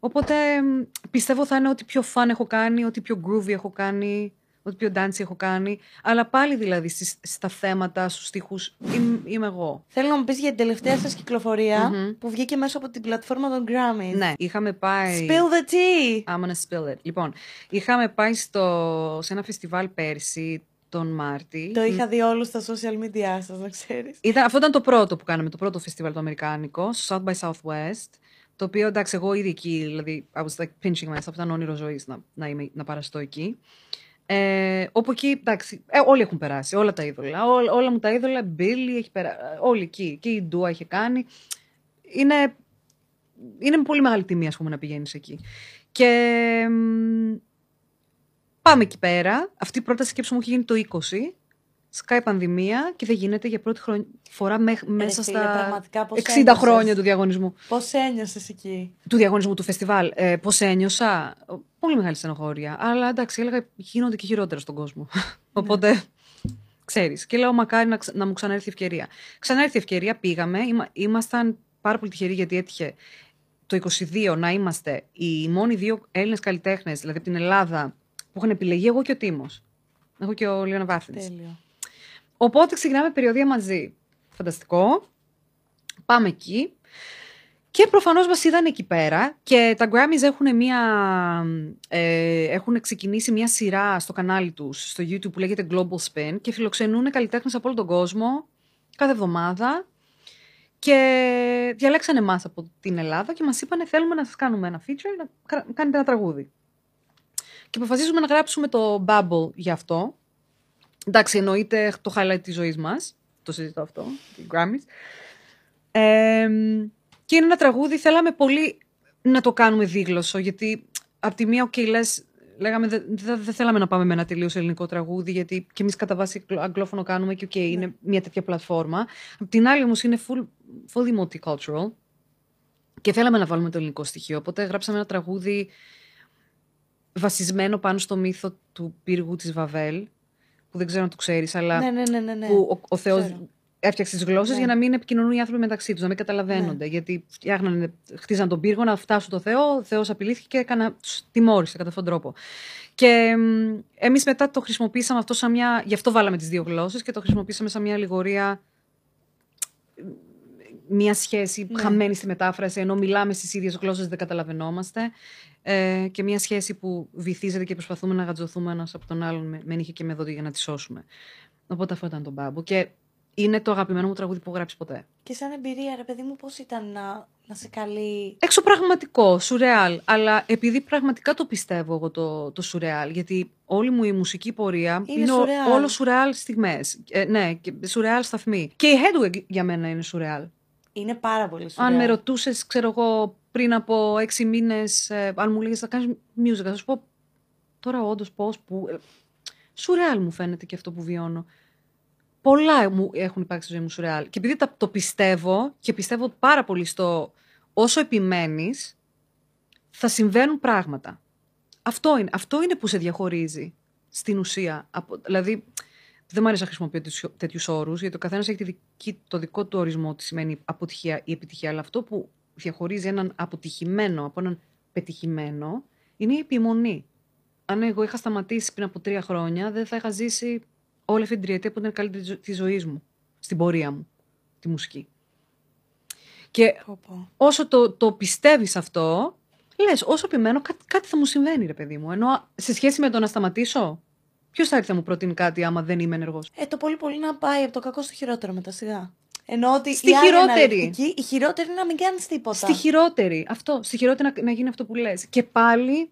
Οπότε μ, πιστεύω θα είναι ότι πιο fun έχω κάνει, ότι πιο groovy έχω κάνει, ότι πιο dancey έχω κάνει. Αλλά πάλι δηλαδή στις, στα θέματα, στους στίχους, είμαι, είμαι εγώ. Θέλω να μου πεις για την τελευταία σας κυκλοφορια που βγήκε μέσω από την πλατφόρμα των Grammys. Ναι, είχαμε πάει... Spill the tea! I'm gonna spill it. Λοιπόν, είχαμε πάει στο, σε ένα φεστιβάλ πέρσι, τον Μάρτι. Το είχα δει όλους στα social media σας, να ξέρεις. Ήταν, αυτό ήταν το πρώτο που κάναμε, το πρώτο φεστιβάλ το αμερικάνικο, στο South by Southwest. Το οποίο εντάξει, εγώ ήδη εκεί, δηλαδή, I was like pinching myself, ήταν όνειρο ζωής να, να, είμαι, να παραστώ εκεί. Ε, όπου εκεί, εντάξει, ε, όλοι έχουν περάσει, όλα τα είδωλα. Όλα, όλα μου τα είδωλα, Billy έχει περάσει, όλοι εκεί. Και η Ντούα είχε κάνει. Είναι, είναι με πολύ μεγάλη τιμή, ας πούμε, να πηγαίνεις εκεί. Και μ, πάμε εκεί πέρα. Αυτή η πρώτη σκέψη μου έχει γίνει το 20. Σκάει πανδημία και δεν γίνεται για πρώτη χρονιά, φορά μέχ- μέσα φίλε, στα πραγματικά πώς 60 ένιωσες; χρόνια του διαγωνισμού. Πώς ένιωσες εκεί; Του διαγωνισμού του φεστιβάλ. Ε, Πώς ένιωσα; Πολύ μεγάλη στενοχώρια. Αλλά εντάξει, έλεγα γίνονται και χειρότερα στον κόσμο. Οπότε ξέρεις. Και λέω, μακάρι να, ξα- να μου ξανάρθει η ευκαιρία. Ξανάρθει η ευκαιρία, πήγαμε. Είμα, ήμασταν πάρα πολύ τυχεροί γιατί έτυχε το 22 να είμαστε οι μόνοι δύο Έλληνες καλλιτέχνες, δηλαδή από την Ελλάδα, που είχαν επιλεγεί εγώ και ο Τίμος. Εγώ και ο Λίωνα Βάθινη. Τέλειο. Οπότε ξεκινάμε περιοδία μαζί. Φανταστικό. Πάμε εκεί. Και προφανώς μας είδαν εκεί πέρα και τα Grammys έχουν, μια, ε, έχουν ξεκινήσει μια σειρά στο κανάλι τους, στο YouTube που λέγεται Global Spin και φιλοξενούν καλλιτέχνες από όλο τον κόσμο κάθε εβδομάδα και διαλέξανε εμάς από την Ελλάδα και μας είπανε θέλουμε να σας κάνουμε ένα feature, να κα- κάνετε ένα τραγούδι. Και αποφασίζουμε να γράψουμε το Bubble γι' αυτό Εντάξει, εννοείται το highlight της ζωής μας. Το συζητώ αυτό, την Grammys. Ε, και είναι ένα τραγούδι, θέλαμε πολύ να το κάνουμε δίγλωσσο, γιατί από τη μία, okay, λες, λέγαμε δεν δε, δε θέλαμε να πάμε με ένα τελείως ελληνικό τραγούδι, γιατί και εμείς κατά βάση αγγλόφωνο κάνουμε και okay, είναι μια τέτοια πλατφόρμα. Απ' την άλλη όμως είναι full, fully multicultural και θέλαμε να βάλουμε το ελληνικό στοιχείο. Οπότε γράψαμε ένα τραγούδι βασισμένο πάνω στο μύθο του πύργου της Βαβέλ, που δεν ξέρω αν το ξέρεις, αλλά Ναι, ναι, ναι, ναι, ναι. που ο, ο Θεός Ξέρω. έφτιαξε τις γλώσσες Ναι. για να μην επικοινωνούν οι άνθρωποι μεταξύ τους, να μην καταλαβαίνονται. Γιατί φτιάχνανε, χτίζαν τον πύργο να φτάσουν στο Θεό, ο Θεός απειλήθηκε και έκανα, τους τιμώρησε κατά αυτόν τον τρόπο. Και μ, εμείς μετά το χρησιμοποίησαμε αυτό σαν μια, γι' αυτό βάλαμε τις δύο γλώσσες και το χρησιμοποίησαμε σαν μια αλληγορία μια σχέση Ναι. χαμένη στη μετάφραση, ενώ μιλάμε στις ίδιες γλώσσες δεν καταλαβαίνόμαστε. Ε, και μια σχέση που βυθίζεται και προσπαθούμε να γατζωθούμε ένας από τον άλλον με, με νύχια και με δόντια για να τη σώσουμε. Οπότε αυτό ήταν το μπάμπο. Και είναι το αγαπημένο μου τραγούδι που έχω γράψει ποτέ. Και σαν εμπειρία, ρε παιδί μου, πώς ήταν να, να σε καλεί... Εξωπραγματικό, σουρεάλ. Αλλά επειδή πραγματικά το πιστεύω εγώ το, το σουρεάλ, γιατί όλη μου η μουσική πορεία Είναι ο- σουρεάλ. όλο σουρεάλ στιγμές. Ε, ναι, και σουρεάλ σταθμοί. Και η Hedwig για μένα είναι σουρεάλ. Είναι πάρα πολύ σου. Αν με ρωτούσες, ξέρω εγώ, πριν από έξι μήνες, αν μου λέγες θα κάνεις music, θα σου πω τώρα όντως πώς, που. ε, Σουρεάλ μου φαίνεται και αυτό που βιώνω. Πολλά μου έχουν υπάρξει στη ζωή μου σουρεάλ. Και επειδή τα, το πιστεύω και πιστεύω πάρα πολύ στο όσο επιμένεις, θα συμβαίνουν πράγματα. Αυτό είναι, αυτό είναι που σε διαχωρίζει στην ουσία. Από, δηλαδή, δεν μου αρέσει να χρησιμοποιώ τέτοιους όρους, γιατί ο καθένας έχει τη δική, το δικό του ορισμό τι σημαίνει αποτυχία ή επιτυχία. Αλλά αυτό που διαχωρίζει έναν αποτυχημένο από έναν πετυχημένο είναι η επιμονή. Αν εγώ είχα σταματήσει πριν από τρία χρόνια, δεν θα είχα ζήσει όλη αυτή την τριετία που ήταν η καλύτερη τη ζωής μου, στην πορεία μου, τη μουσική. Και Πω, πω. όσο το, το πιστεύεις αυτό, λες, όσο επιμένω, κάτι, κάτι θα μου συμβαίνει, ρε παιδί μου. Ενώ σε σχέση με το να σταματήσω, ποιος θα έρθει να μου προτείνει κάτι άμα δεν είμαι ενεργός; Ε, το πολύ πολύ να πάει από το κακό στο χειρότερο μετά σιγά. Ενώ ότι Στη η άλλη χειρότερη. αναλυτική, η χειρότερη είναι να μην κάνεις τίποτα. Στη χειρότερη. Αυτό. Στη χειρότερη να, να γίνει αυτό που λες. Και πάλι.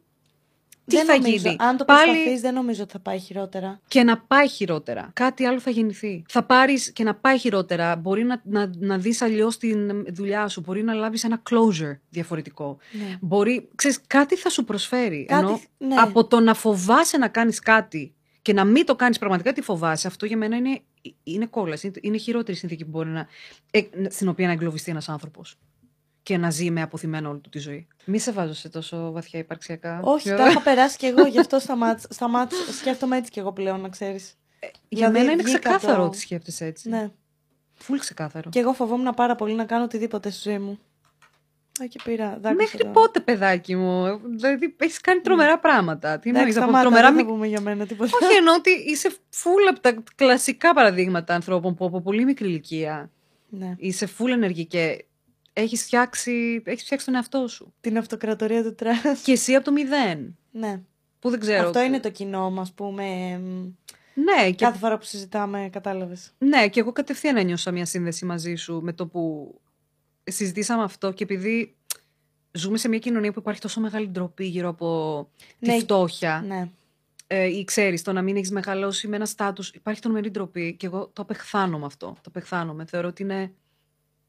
Τι δεν θα νομίζω, γίνει; Αν το πάλι προσπαθείς, δεν νομίζω ότι θα πάει χειρότερα. και να πάει χειρότερα. Κάτι άλλο θα γεννηθεί. Θα πάρεις και να πάει χειρότερα. Μπορεί να, να, να δεις αλλιώς την δουλειά σου. Μπορεί να λάβεις ένα closure διαφορετικό. Ναι. Μπορεί. Ξέρεις, κάτι θα σου προσφέρει. Κάτι- Ενώ ναι. από το να φοβάσαι να κάνεις κάτι και να μην το κάνεις πραγματικά τι φοβάσαι, αυτό για μένα είναι, είναι κόλαση. Είναι, είναι η χειρότερη συνθήκη που μπορεί να, ε, στην οποία να εγκλωβιστεί ένας άνθρωπος. Και να ζει με αποθυμένο όλη του τη ζωή. Μη σε βάζω σε τόσο βαθιά υπαρξιακά. Όχι, Για- τα έχω (laughs) περάσει κι εγώ, γι' αυτό σταμάτησα, σταμάτησα, σκέφτομαι έτσι κι εγώ πλέον, να ξέρεις. Για Δηλαδή, μένα είναι βγήκα ξεκάθαρο το- ότι σκέφτεσαι έτσι. Ναι. Φουλ ξεκάθαρο. Και εγώ φοβόμουν πάρα πολύ να κάνω οτιδήποτε στη ζωή μου. Α, και πήρα δάκρυσα Μέχρι τώρα. πότε, παιδάκι μου; Δηλαδή, έχεις κάνει τρομερά πράγματα. Τι εννοείς Εντάξει, από σταμάτα, τρομερά δεν θα μικ- πούμε για μένα τίποτα. Όχι, εννοώ ότι (laughs) είσαι φουλ από τα κλασικά παραδείγματα ανθρώπων που από πολύ μικρή ηλικία Ναι. είσαι φουλ ενεργή και έχεις φτιάξει, έχεις φτιάξει τον εαυτό σου. Την αυτοκρατορία του trash. Και εσύ από το μηδέν. ναι. Που δεν ξέρω. Αυτό είναι το κοινό μας, πούμε. εμ, Ναι, και, Κάθε φορά που συζητάμε, κατάλαβες. ναι, και εγώ κατευθείαν ένιωσα μια σύνδεση μαζί σου με το που συζητήσαμε αυτό και επειδή ζούμε σε μια κοινωνία που υπάρχει τόσο μεγάλη ντροπή γύρω από τη Ναι. φτώχεια. Ναι. ε, ή ξέρεις, το να μην έχεις μεγαλώσει με ένα στάτους. Υπάρχει τρομερή ντροπή και εγώ το απεχθάνω αυτό. Το απεχθάνομαι. Θεωρώ ότι είναι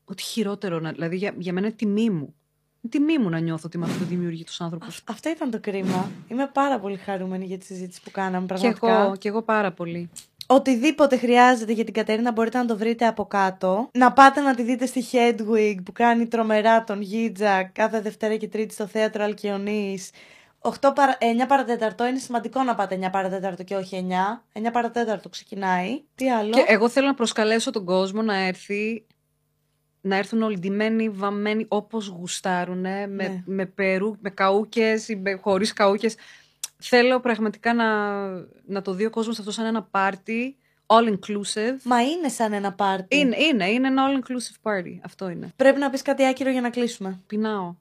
ότι χειρότερο. Να, δηλαδή για, για μένα είναι τιμή μου. Είναι τιμή μου να νιώθω ότι με αυτό δημιουργεί τους άνθρωπου. Αυ- Αυτό ήταν το κρίμα. Είμαι πάρα πολύ χαρούμενη για τη συζήτηση που κάναμε, Και πραγματικά. εγώ, και εγώ πάρα πολύ. Οτιδήποτε χρειάζεται για την Κατερίνα μπορείτε να το βρείτε από κάτω. Να πάτε να τη δείτε στη Hedwig που κάνει τρομερά τον Γίτζα κάθε Δευτέρα και Τρίτη στο θέατρο Αλκιονής. 8 παρα... 9 παρατέταρτο είναι σημαντικό να πάτε 9 παρατέταρτο και όχι 9. 9 παρατέταρτο ξεκινάει. Τι άλλο; Και εγώ θέλω να προσκαλέσω τον κόσμο να έρθει. Να έρθουν όλοι ντυμένοι, βαμμένοι όπως γουστάρουνε, με, Ναι. με, περού, με καούκες ή με, χωρίς καούκες. Θέλω πραγματικά να, να το δει ο κόσμος αυτό σαν ένα πάρτι, all inclusive. Μα είναι σαν ένα πάρτι. Είναι, είναι, είναι ένα all inclusive party. Αυτό είναι. Πρέπει να πεις κάτι άκυρο για να κλείσουμε. Πεινάω.